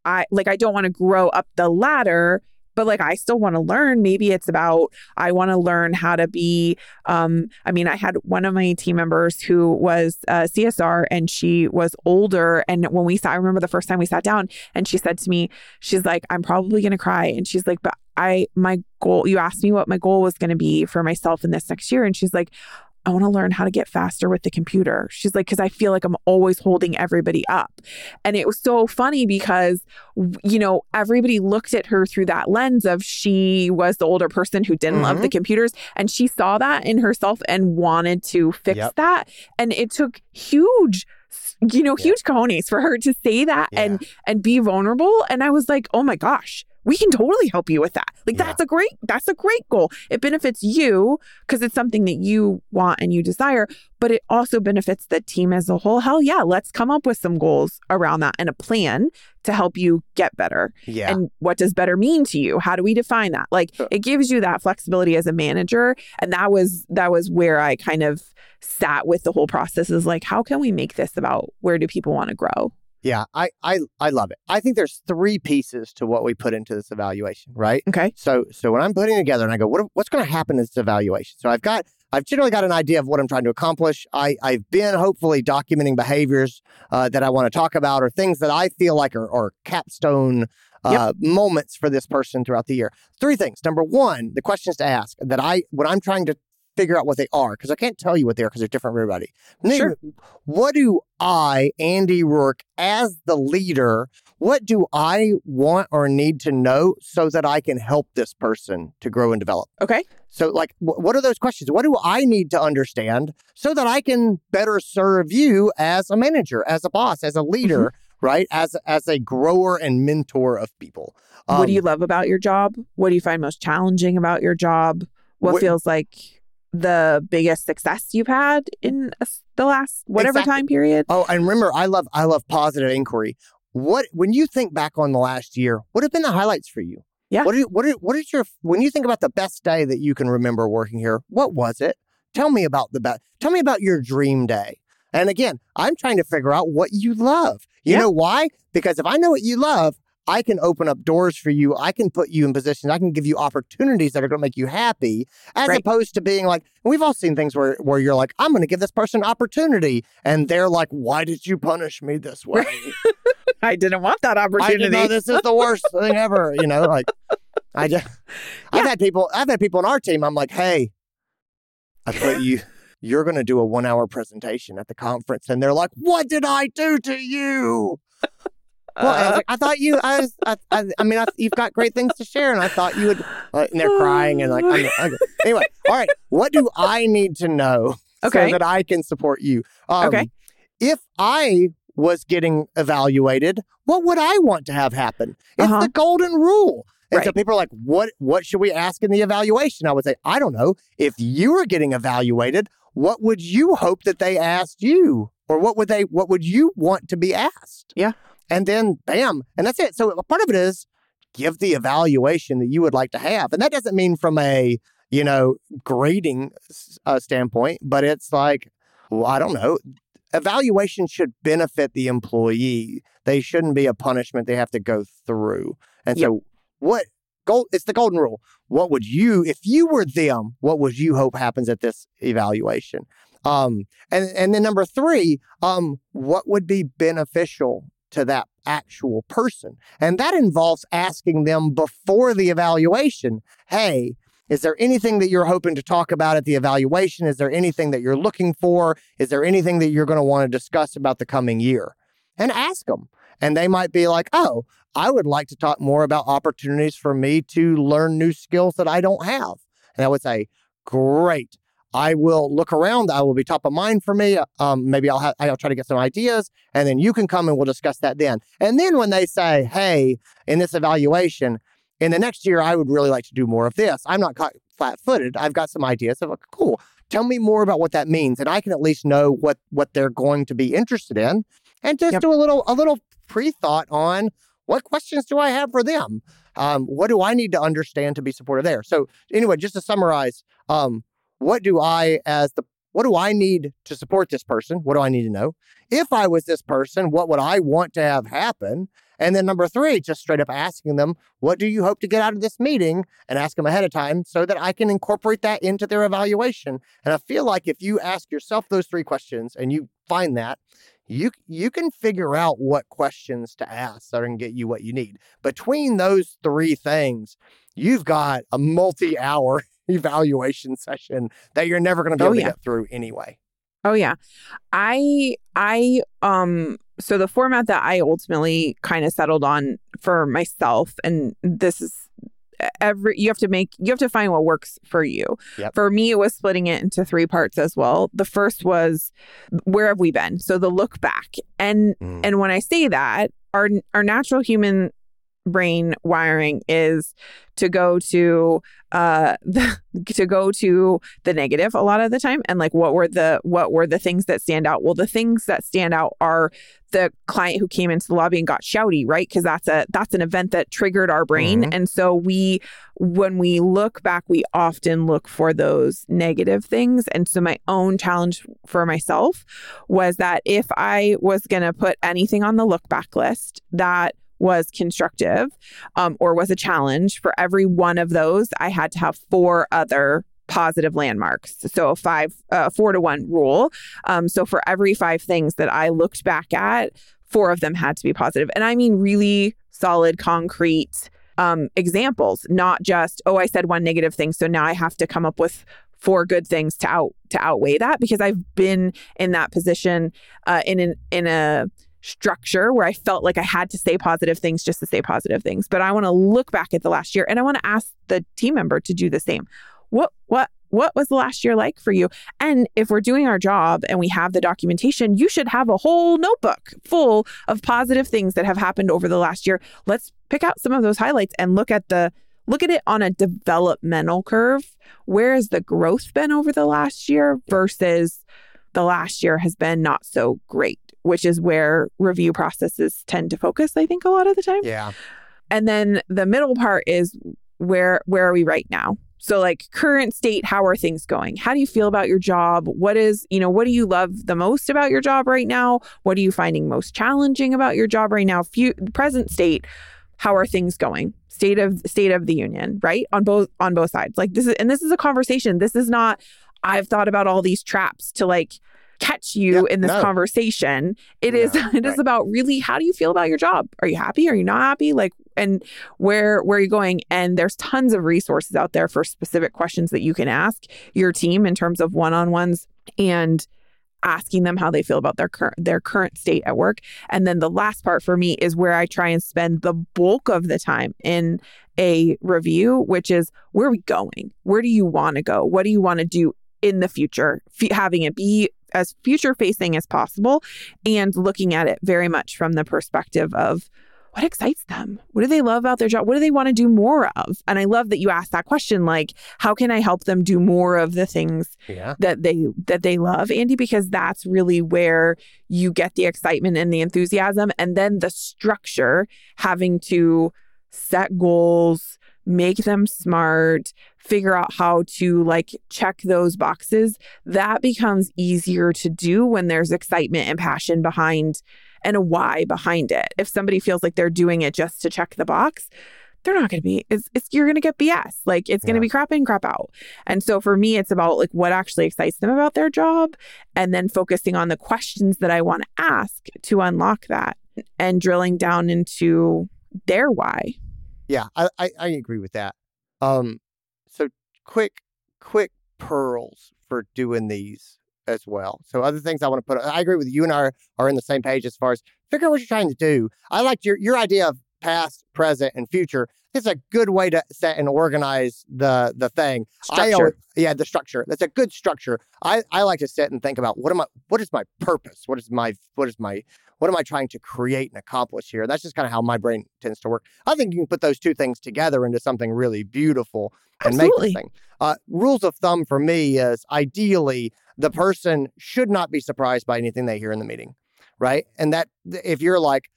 I like, I don't want to grow up the ladder but like I still want to learn. Maybe it's about I want to learn how to be. Um, I mean, I had one of my team members who was a CSR and she was older. And when we sat, I remember the first time we sat down and she said to me, she's like, I'm probably going to cry. And she's like, but I, my goal, you asked me what my goal was going to be for myself in this next year. And she's like, I want to learn how to get faster with the computer. She's like, because I feel like I'm always holding everybody up. And it was so funny because, you know, everybody looked at her through that lens of she was the older person who didn't mm-hmm. love the mm-hmm. computers. And she saw that in herself and wanted to fix yep. that. And it took huge you know huge yeah. cojones for her to say that yeah. and and be vulnerable and i was like oh my gosh we can totally help you with that. Like yeah. that's a great that's a great goal. It benefits you because it's something that you want and you desire, but it also benefits the team as a whole. Hell yeah, let's come up with some goals around that and a plan to help you get better. Yeah. And what does better mean to you? How do we define that? Like uh. it gives you that flexibility as a manager and that was that was where I kind of sat with the whole process is like how can we make this about where do people want to grow? Yeah, I, I I love it. I think there's three pieces to what we put into this evaluation, right? Okay. So so when I'm putting together and I go, what what's going to happen in this evaluation? So I've got I've generally got an idea of what I'm trying to accomplish. I I've been hopefully documenting behaviors uh, that I want to talk about or things that I feel like are, are capstone uh, moments for this person throughout the year. Three things. Number one, the questions to ask that I when I'm trying to figure out what they are because I can't tell you what they are because they're different for everybody. Sure. What do I, Andy Roark, as the leader, what do I want or need to know so that I can help this person to grow and develop? Okay. So, like, wh- what are those questions? What do I need to understand so that I can better serve you as a manager, as a boss, as a leader, right? As as a grower and mentor of people. what do Um, you love about your job? What do you find most challenging about your job? What What- feels like the biggest success you've had in the last whatever Exactly. time period? Oh, and remember, I love I love positive inquiry. What when you think back on the last year, what have been the highlights for you? Yeah. What are, what are, what is your when you think about the best day that you can remember working here? What was it? Tell me about the best. Tell me about your dream day. And again, I'm trying to figure out what you love. You Yeah. know why? Because if I know what you love, I can open up doors for you. I can put you in positions. I can give you opportunities that are going to make you happy, as Right. opposed to being like we've all seen things where where you're like, I'm going to give this person an opportunity, and they're like, Why did you punish me this way? I didn't want that opportunity. didn't know this is the worst thing ever. You know, like I just I've had people I've had people on our team. I'm like, hey, I put you. You're going to do a one hour presentation at the conference, and they're like, "What did I do to you?" Well, I, Uh, like, I thought you. I was. I, I, I mean, I, you've got great things to share, and I thought you would. Uh, and they're crying, and like, I'm, okay. anyway. All right. What do I need to know Okay. so that I can support you? Um, Okay. If I was getting evaluated, what would I want to have happen? It's Uh-huh. the golden rule. And so people are like, what what should we ask in the evaluation? I would say, I don't know. If you were getting evaluated, what would you hope that they asked you? Or what would they what would you want to be asked? Yeah. And then bam. And that's it. So part of it is give the evaluation that you would like to have. And that doesn't mean from a, you know, grading uh, standpoint, but it's like, well, I don't know. Evaluation should benefit the employee. They shouldn't be a punishment they have to go through. And so what gold it's the golden rule. What would you if you were them, what would you hope happens at this evaluation? Um and and then number 3, um what would be beneficial to that actual person? And that involves asking them before the evaluation, "Hey, is there anything that you're hoping to talk about at the evaluation? Is there anything that you're looking for? Is there anything that you're going to want to discuss about the coming year?" And ask them. And they might be like, "Oh, I would like to talk more about opportunities for me to learn new skills that I don't have." And I would say, "Great. I will look around. I will be top of mind for me. Um, maybe I'll have, I'll try to get some ideas, and then you can come and we'll discuss that then. And then when they say, "Hey, in this evaluation, in the next year, I would really like to do more of this. I'm not caught flat-footed. I've got some ideas. I'm like, cool. Tell me more about what that means, and I can at least know what what they're going to be interested in, and just Yep. do a little a little pre-thought on what questions do I have for them. Um, what do I need to understand to be supportive there? So anyway, just to summarize, um, what do I as the what do I need to support this person? What do I need to know? If I was this person, what would I want to have happen? And then number three, just straight up asking them, what do you hope to get out of this meeting? And ask them ahead of time so that I can incorporate that into their evaluation. And I feel like if you ask yourself those three questions and you find that, you you can figure out what questions to ask that to get you what you need. Between those three things, you've got a multi-hour evaluation session that you're never going to be Oh, able yeah. to get through anyway. Oh yeah. I I um so the format that I ultimately kind of settled on for myself and this is every you have to make you have to find what works for you. Yep. For me it was splitting it into three parts as well. The first was where have we been? So the look back. And Mm. and when I say that our our natural human brain wiring is to go to uh the, to go to the negative a lot of the time. And like what were the what were the things that stand out? Well the things that stand out are the client who came into the lobby and got shouty right? Because that's a that's an event that triggered our brain. Mhm. and so we when we look back we often look for those negative things. And so my own challenge for myself was that if i was going to put anything on the look back list that was constructive um, or was a challenge. For every one of those i had to have four other positive landmarks. So a five uh, four to one rule. Um, so for every five things that i looked back at four of them had to be positive. And i mean really solid concrete um, examples not just oh i said one negative thing so now i have to come up with four good things to out to outweigh that because i've been in that position uh, in an in a structure where I felt like I had to say positive things just to say positive things. But I want to look back at the last year and I want to ask the team member to do the same. What what what was the last year like for you? And if we're doing our job and we have the documentation, you should have a whole notebook full of positive things that have happened over the last year. Let's pick out some of those highlights and look at the look at it on a developmental curve. Where has the growth been over the last year versus the last year has been not so great, which is where review processes tend to focus, I think, a lot of the time. Yeah. And then the middle part is where where are we right now? So like current state, how are things going? How do you feel about your job? What is, you know, what do you love the most about your job right now? What are you finding most challenging about your job right now? Fu- present state, how are things going? State of state of the union, right? On both on both sides. Like this is and this is a conversation. This is not I've thought about all these traps to like catch you Yeah, in this no. conversation. It is No, it is right. about really how do you feel about your job? Are you happy? Are you not happy? Like and where where are you going? And there's tons of resources out there for specific questions that you can ask your team in terms of one-on-ones and asking them how they feel about their current their current state at work. And then the last part for me is where I try and spend the bulk of the time in a review, which is where are we going? Where do you want to go? What do you want to do in the future? F- having it be as future facing as possible and looking at it very much from the perspective of what excites them? What do they love about their job? What do they want to do more of? And I love that you asked that question like how can I help them do more of the things Yeah. that they that they love Andy because that's really where you get the excitement and the enthusiasm and then the structure having to set goals make them smart figure out how to like check those boxes that becomes easier to do when there's excitement and passion behind and a why behind it if somebody feels like they're doing it just to check the box they're not going to be it's, it's you're going to get bs like it's going to Yeah. be crap in crap out and so for me, it's about like what actually excites them about their job and then focusing on the questions that I want to ask to unlock that and drilling down into their why. Yeah, I, I, I agree with that. Um, quick, quick pearls for doing these as well. So other things I want to put. I agree with you and I are, are in the same page as far as figure out what you're trying to do. I liked your your idea of past, present, and future. It's a good way to set and organize the the thing. I Structure. always, yeah, the structure. That's a good structure. I, I like to sit and think about what am I what is my purpose? What is my what is my what am I trying to create and accomplish here? That's just kind of how my brain tends to work. I think you can put those two things together into something really beautiful and make Absolutely. this thing. Uh, rules of thumb for me is ideally the person should not be surprised by anything they hear in the meeting, right? And that if you're like,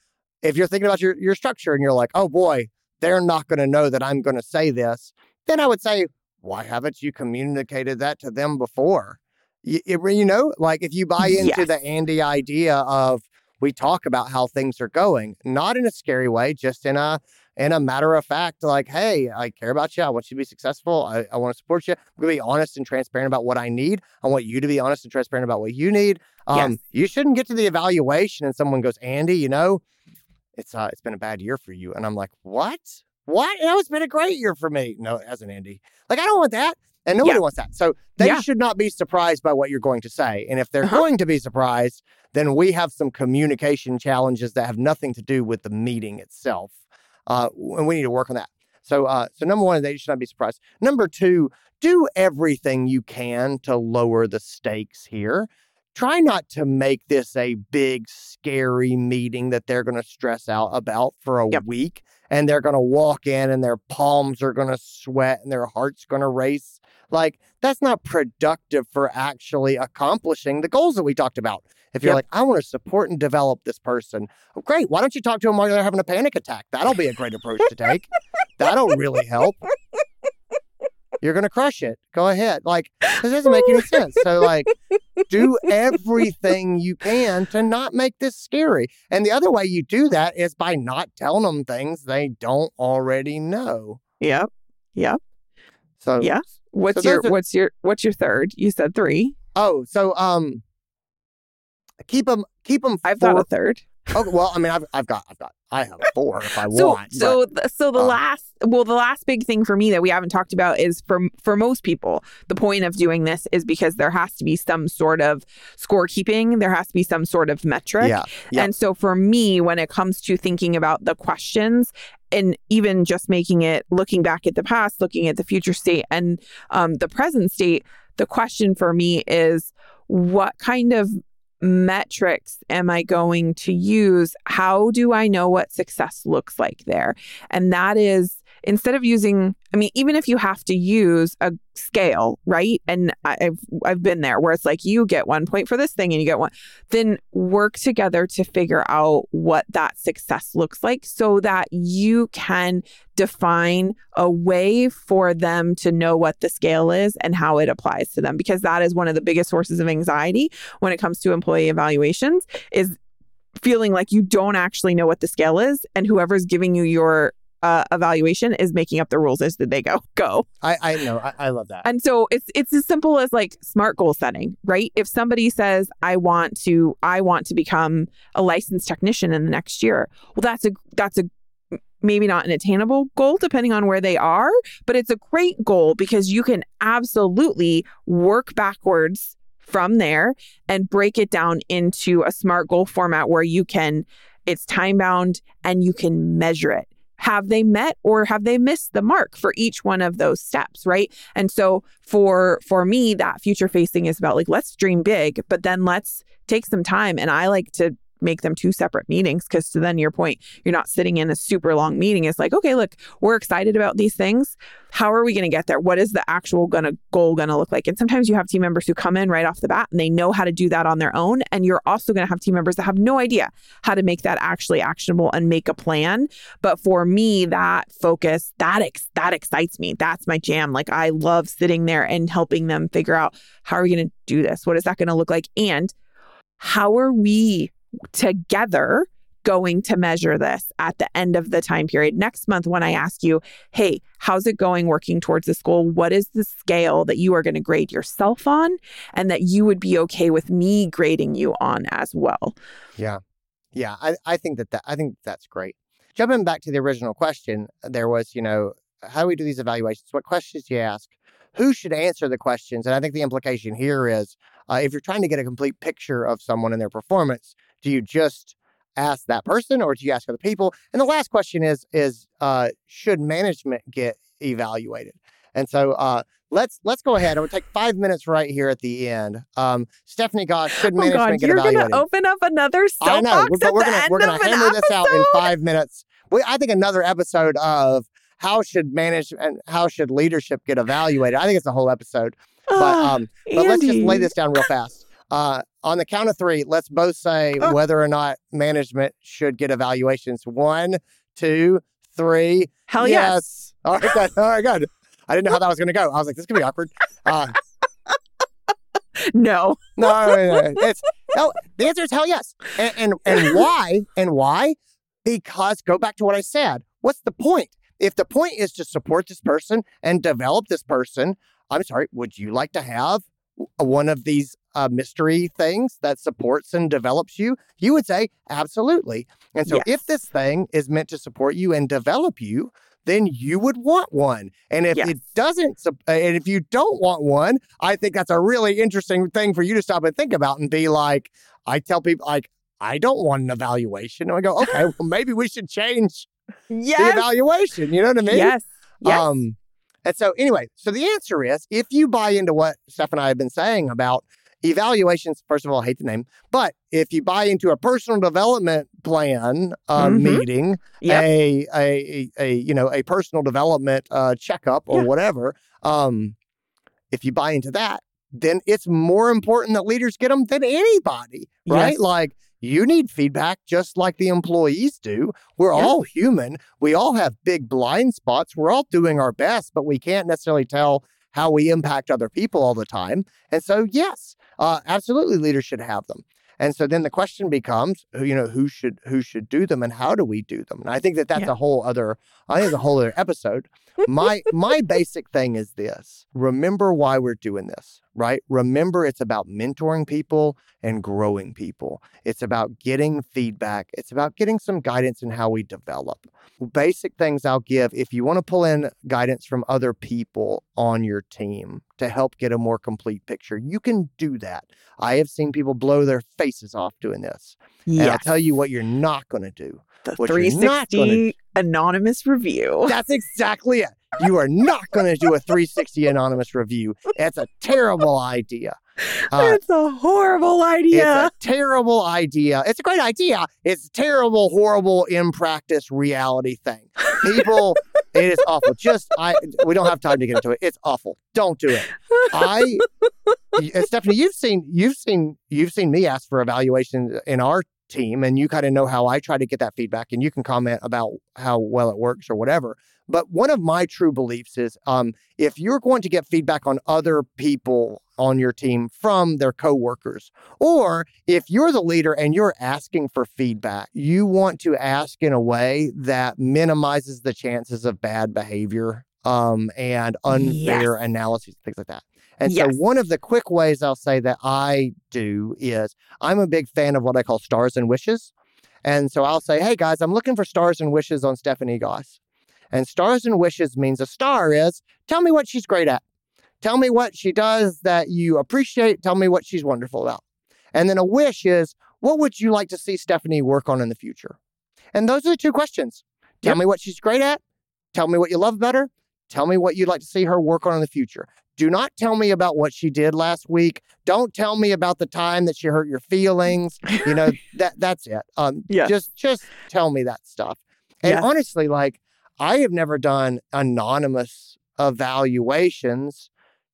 if you're thinking about your, your structure and you're like, oh boy, they're not going to know that I'm going to say this, then I would say, why haven't you communicated that to them before? You, you know, like if you buy into Yes. the Andy idea of we talk about how things are going, not in a scary way, just in a in a matter of fact, like, hey, I care about you. I want you to be successful. I, I want to support you. I'm going to be honest and transparent about what I need. I want you to be honest and transparent about what you need. Um, Yes. You shouldn't get to the evaluation and someone goes, Andy, you know, it's uh, it's been a bad year for you. And I'm like, what? What? No, it's been a great year for me. No, it hasn't, Andy. Like, I don't want that. And nobody Yeah. wants that. So they Yeah. should not be surprised by what you're going to say. And if they're Uh-huh. going to be surprised, then we have some communication challenges that have nothing to do with the meeting itself. Uh, and we need to work on that. So, uh, so number one, they should not be surprised. Number two, do everything you can to lower the stakes here. Try not to make this a big, scary meeting that they're going to stress out about for a Yep. week and they're going to walk in and their palms are going to sweat and their heart's going to race. Like, that's not productive for actually accomplishing the goals that we talked about. If you're Yep. like, I want to support and develop this person, oh, great. Why don't you talk to them while they're having a panic attack? That'll be a great approach to take. That'll really help. You're going to crush it. Go ahead. Like, this doesn't make any sense. So, like, do everything you can to not make this scary. And the other way you do that is by not telling them things they don't already know. Yep. Yep. So, Yeah. What's So your are- what's your what's your third? You said three. oh, so, um, keep them, keep them. I've got a third. Okay, well, I mean, I've, I've got, I've got, I have four if I So want. so the, so the uh, last well the last big thing for me that we haven't talked about is for for most people the point of doing this is because there has to be some sort of scorekeeping there has to be some sort of metric yeah, yeah. And so for me, when it comes to thinking about the questions and even just making it looking back at the past, looking at the future state and um, the present state, the question for me is what kind of metrics am I going to use? How do I know what success looks like there? And that is instead of using i mean even if you have to use a scale right? And i've i've been there where it's like you get one point for this thing and you get one then work together to figure out what that success looks like so that you can define a way for them to know what the scale is and how it applies to them. Because that is one of the biggest sources of anxiety when it comes to employee evaluations is feeling like you don't actually know what the scale is and whoever's giving you your uh, evaluation is making up the rules as they go go I, I know, I, I love that. and so it's it's as simple as like smart goal setting, right? If somebody says I want to I want to become a licensed technician in the next year, well that's a that's a maybe not an attainable goal depending on where they are, but it's a great goal because you can absolutely work backwards from there and break it down into a smart goal format where you can it's time bound and you can measure it. Have they met or have they missed the mark for each one of those steps, right? And so for for me that future facing is about like let's dream big, but then let's take some time and I like to make them two separate meetings because to then your point you're not sitting in a super long meeting. It's like okay look we're excited about these things. How are we going to get there? What is the actual gonna goal going to look like? And sometimes you have team members who come in right off the bat and they know how to do that on their own and you're also going to have team members that have no idea how to make that actually actionable and make a plan. But for me that focus that ex- that excites me. That's my jam. Like i love sitting there and helping them figure out how are we going to do this? What is that going to look like? And how are we together going to measure this at the end of the time period next month when i ask you hey how's it going working towards this goal what is the scale that you are going to grade yourself on and that you would be okay with me grading you on as well Yeah. Yeah. I, I think that, that I think that's great. Jumping back to the original question, there was, you know, how do we do these evaluations? What questions do you ask? Who should answer the questions? And I think the implication here is uh, if you're trying to get a complete picture of someone and their performance, do you just ask that person or do you ask other people? And the last question is is uh, should management get evaluated? And so uh, let's let's go ahead. I'm gonna take five minutes right here at the end. Um, Stephanie Goss, should oh management god get you're gonna open up another I know, soapbox but at we're the gonna we're gonna hammer this out in five minutes. We, I think another episode of how should manage and how should leadership get evaluated. I think it's a whole episode. But um, but let's just lay this down real fast. Uh, on the count of three, let's both say Ah. whether or not management should get evaluations. One, two, three. hell yes. yes All right, good. All right, good. I didn't know how that was going to go. I was like, this could be awkward. Uh, no no, no, no, no. It's no. The answer is hell yes. And, and and why? And why? Because go back to what I said. What's the point? If the point is to support this person and develop this person, I'm sorry. Would you like to have one of these uh, mystery things that supports and develops you? You would say absolutely. And so, Yes. if this thing is meant to support you and develop you, then you would want one. And if Yes. it doesn't, uh, and if you don't want one, I think that's a really interesting thing for you to stop and think about and be like, I tell people, like, I don't want an evaluation. And I go, okay, well, maybe we should change the evaluation. You know what I mean? yes yes Um, and so, anyway, so the answer is if you buy into what Steph and I have been saying about evaluations, first of all, I hate the name, but if you buy into a personal development plan uh, Mhm. meeting, Yep. a, a, a, a, you know, a personal development uh, checkup or Yeah. whatever, um, if you buy into that, then it's more important that leaders get them than anybody, right? Yes. Like you need feedback just like the employees do. We're Yeah. all human. We all have big blind spots. We're all doing our best, but we can't necessarily tell how we impact other people all the time. And so, yes, uh, absolutely, leaders should have them. And so then the question becomes, you know, who should who should do them, and how do we do them? And I think that that's Yeah. a whole other, I think it's a whole other episode. My my basic thing is this: remember why we're doing this, right? Remember, it's about mentoring people and growing people. It's about getting feedback. It's about getting some guidance in how we develop. Basic things I'll give if you want to pull in guidance from other people on your team to help get a more complete picture, you can do that. I have seen people blow their faces off doing this. And I'll tell you what you're not going to do. the what you're not 360 anonymous review. That's exactly it. You are not going to do a 360 anonymous review. It's a terrible idea. Uh, That's a horrible idea. It's a terrible idea. It's a great idea. It's a terrible, horrible, in practice reality thing. People, it is awful. Just I, we don't have time to get into it. It's awful. Don't do it. I, Stephanie, you've seen, you've seen, you've seen me ask for evaluation in our team, and you kind of know how I try to get that feedback, and you can comment about how well it works or whatever. But one of my true beliefs is, um, if you're going to get feedback on other people on your team from their coworkers, or if you're the leader and you're asking for feedback, you want to ask in a way that minimizes the chances of bad behavior um, and unfair analyses, things like that. And Yes. so, one of the quick ways I'll say that I do is I'm a big fan of what I call stars and wishes. And so I'll say, hey guys, I'm looking for stars and wishes on Stephanie Goss. And stars and wishes means a star is tell me what she's great at. Tell me what she does that you appreciate. Tell me what she's wonderful about. And then a wish is what would you like to see Stephanie work on in the future? And those are the two questions. Tell Yep. me what she's great at. Tell me what you love about her. Tell me what you'd like to see her work on in the future. Do not tell me about what she did last week. Don't tell me about the time that she hurt your feelings. You know, that that's it. Um Yeah. just just tell me that stuff. And honestly, like I have never done anonymous evaluations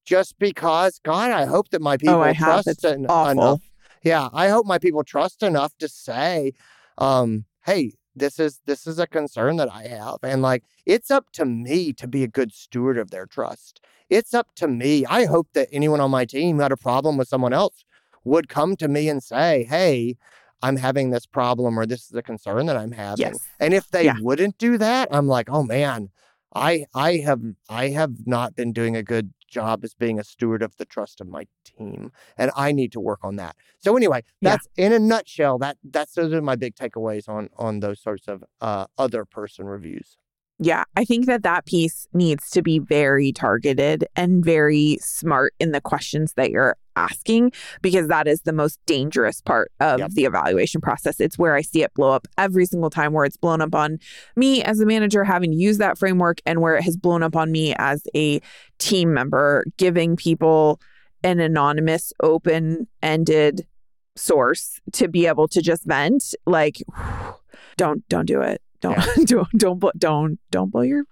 just because God, I hope that my people oh, trust en- enough. Yeah, I hope my people trust enough to say, um, hey, this is this is a concern that I have. And like it's up to me to be a good steward of their trust. It's up to me. I hope that anyone on my team who had a problem with someone else would come to me and say, Hey, I'm having this problem or this is a concern that I'm having. Yes. And if they Yeah. wouldn't do that, I'm like, oh man, I I have I have not been doing a good job as being a steward of the trust of my team. And I need to work on that. So anyway, Yeah. that's in a nutshell, that that's those are my big takeaways on on those sorts of uh other person reviews. Yeah, I think that that piece needs to be very targeted and very smart in the questions that you're asking because that is the most dangerous part of Yep. the evaluation process. It's where I see it blow up every single time where it's blown up on me as a manager having used that framework and where it has blown up on me as a team member giving people an anonymous open-ended source to be able to just vent like don't don't do it don't don't don't blo- don't don't blow your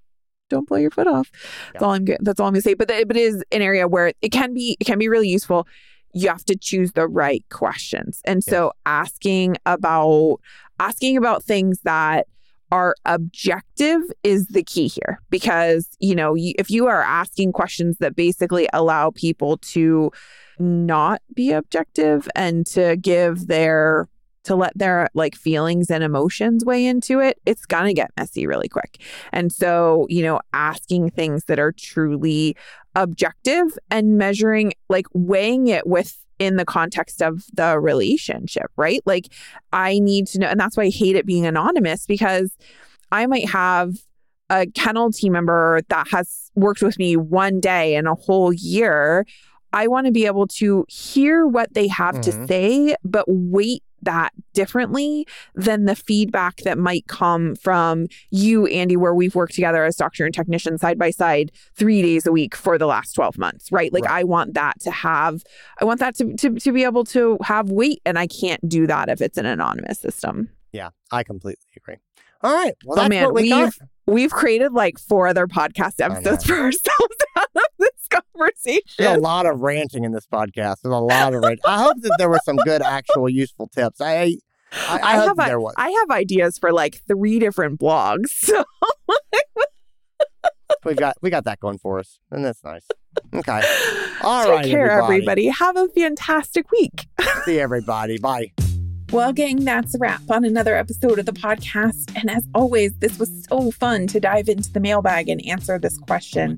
don't blow your foot off. That's Yeah. all i'm that's all i'm gonna say. But it, but it is an area where it can be it can be really useful. You have to choose the right questions. And so asking about asking about things that are objective is the key here. Because you know you, if you are asking questions that basically allow people to not be objective and to give their to let their like feelings and emotions weigh into it it's going to get messy really quick. And so you know asking things that are truly objective and measuring like weighing it with in the context of the relationship right? Like i need to know and that's why i hate it being anonymous because i might have a kennel team member that has worked with me one day in a whole year. I want to be able to hear what they have to Mhm. say, but weight that differently than the feedback that might come from you, Andy, where we've worked together as doctor and technician side by side three days a week for the last 12 months, right? Like Right. I want that to have, I want that to, to, to be able to have weight. And I can't do that if it's an anonymous system. Yeah, I completely agree. All right. Well, Oh, that's man, what we got. We've- created like four other podcast episodes for ourselves out of this conversation. There's a lot of ranting in this podcast. There's a lot of rant. I hope that there were some good, actual, useful tips. I, I, I, I hope have there was. I have ideas for like three different blogs. So we've got, we got that going for us, and that's nice. Okay. All take right, care, everybody. everybody. Have a fantastic week. See everybody. Bye. Well, gang, that's a wrap on another episode of the podcast. And as always, this was so fun to dive into the mailbag and answer this question.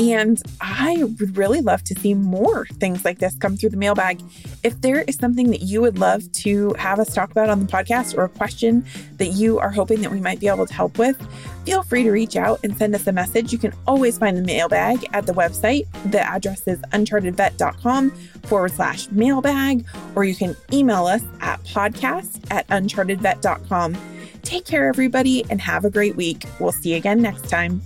And I would really love to see more things like this come through the mailbag. If there is something that you would love to have us talk about on the podcast or a question that you are hoping that we might be able to help with, feel free to reach out and send us a message. You can always find the mailbag at the website. The address is unchartedvet.com forward slash mailbag, or you can email us at podcast at unchartedvet.com. Take care, everybody, and have a great week. We'll see you again next time.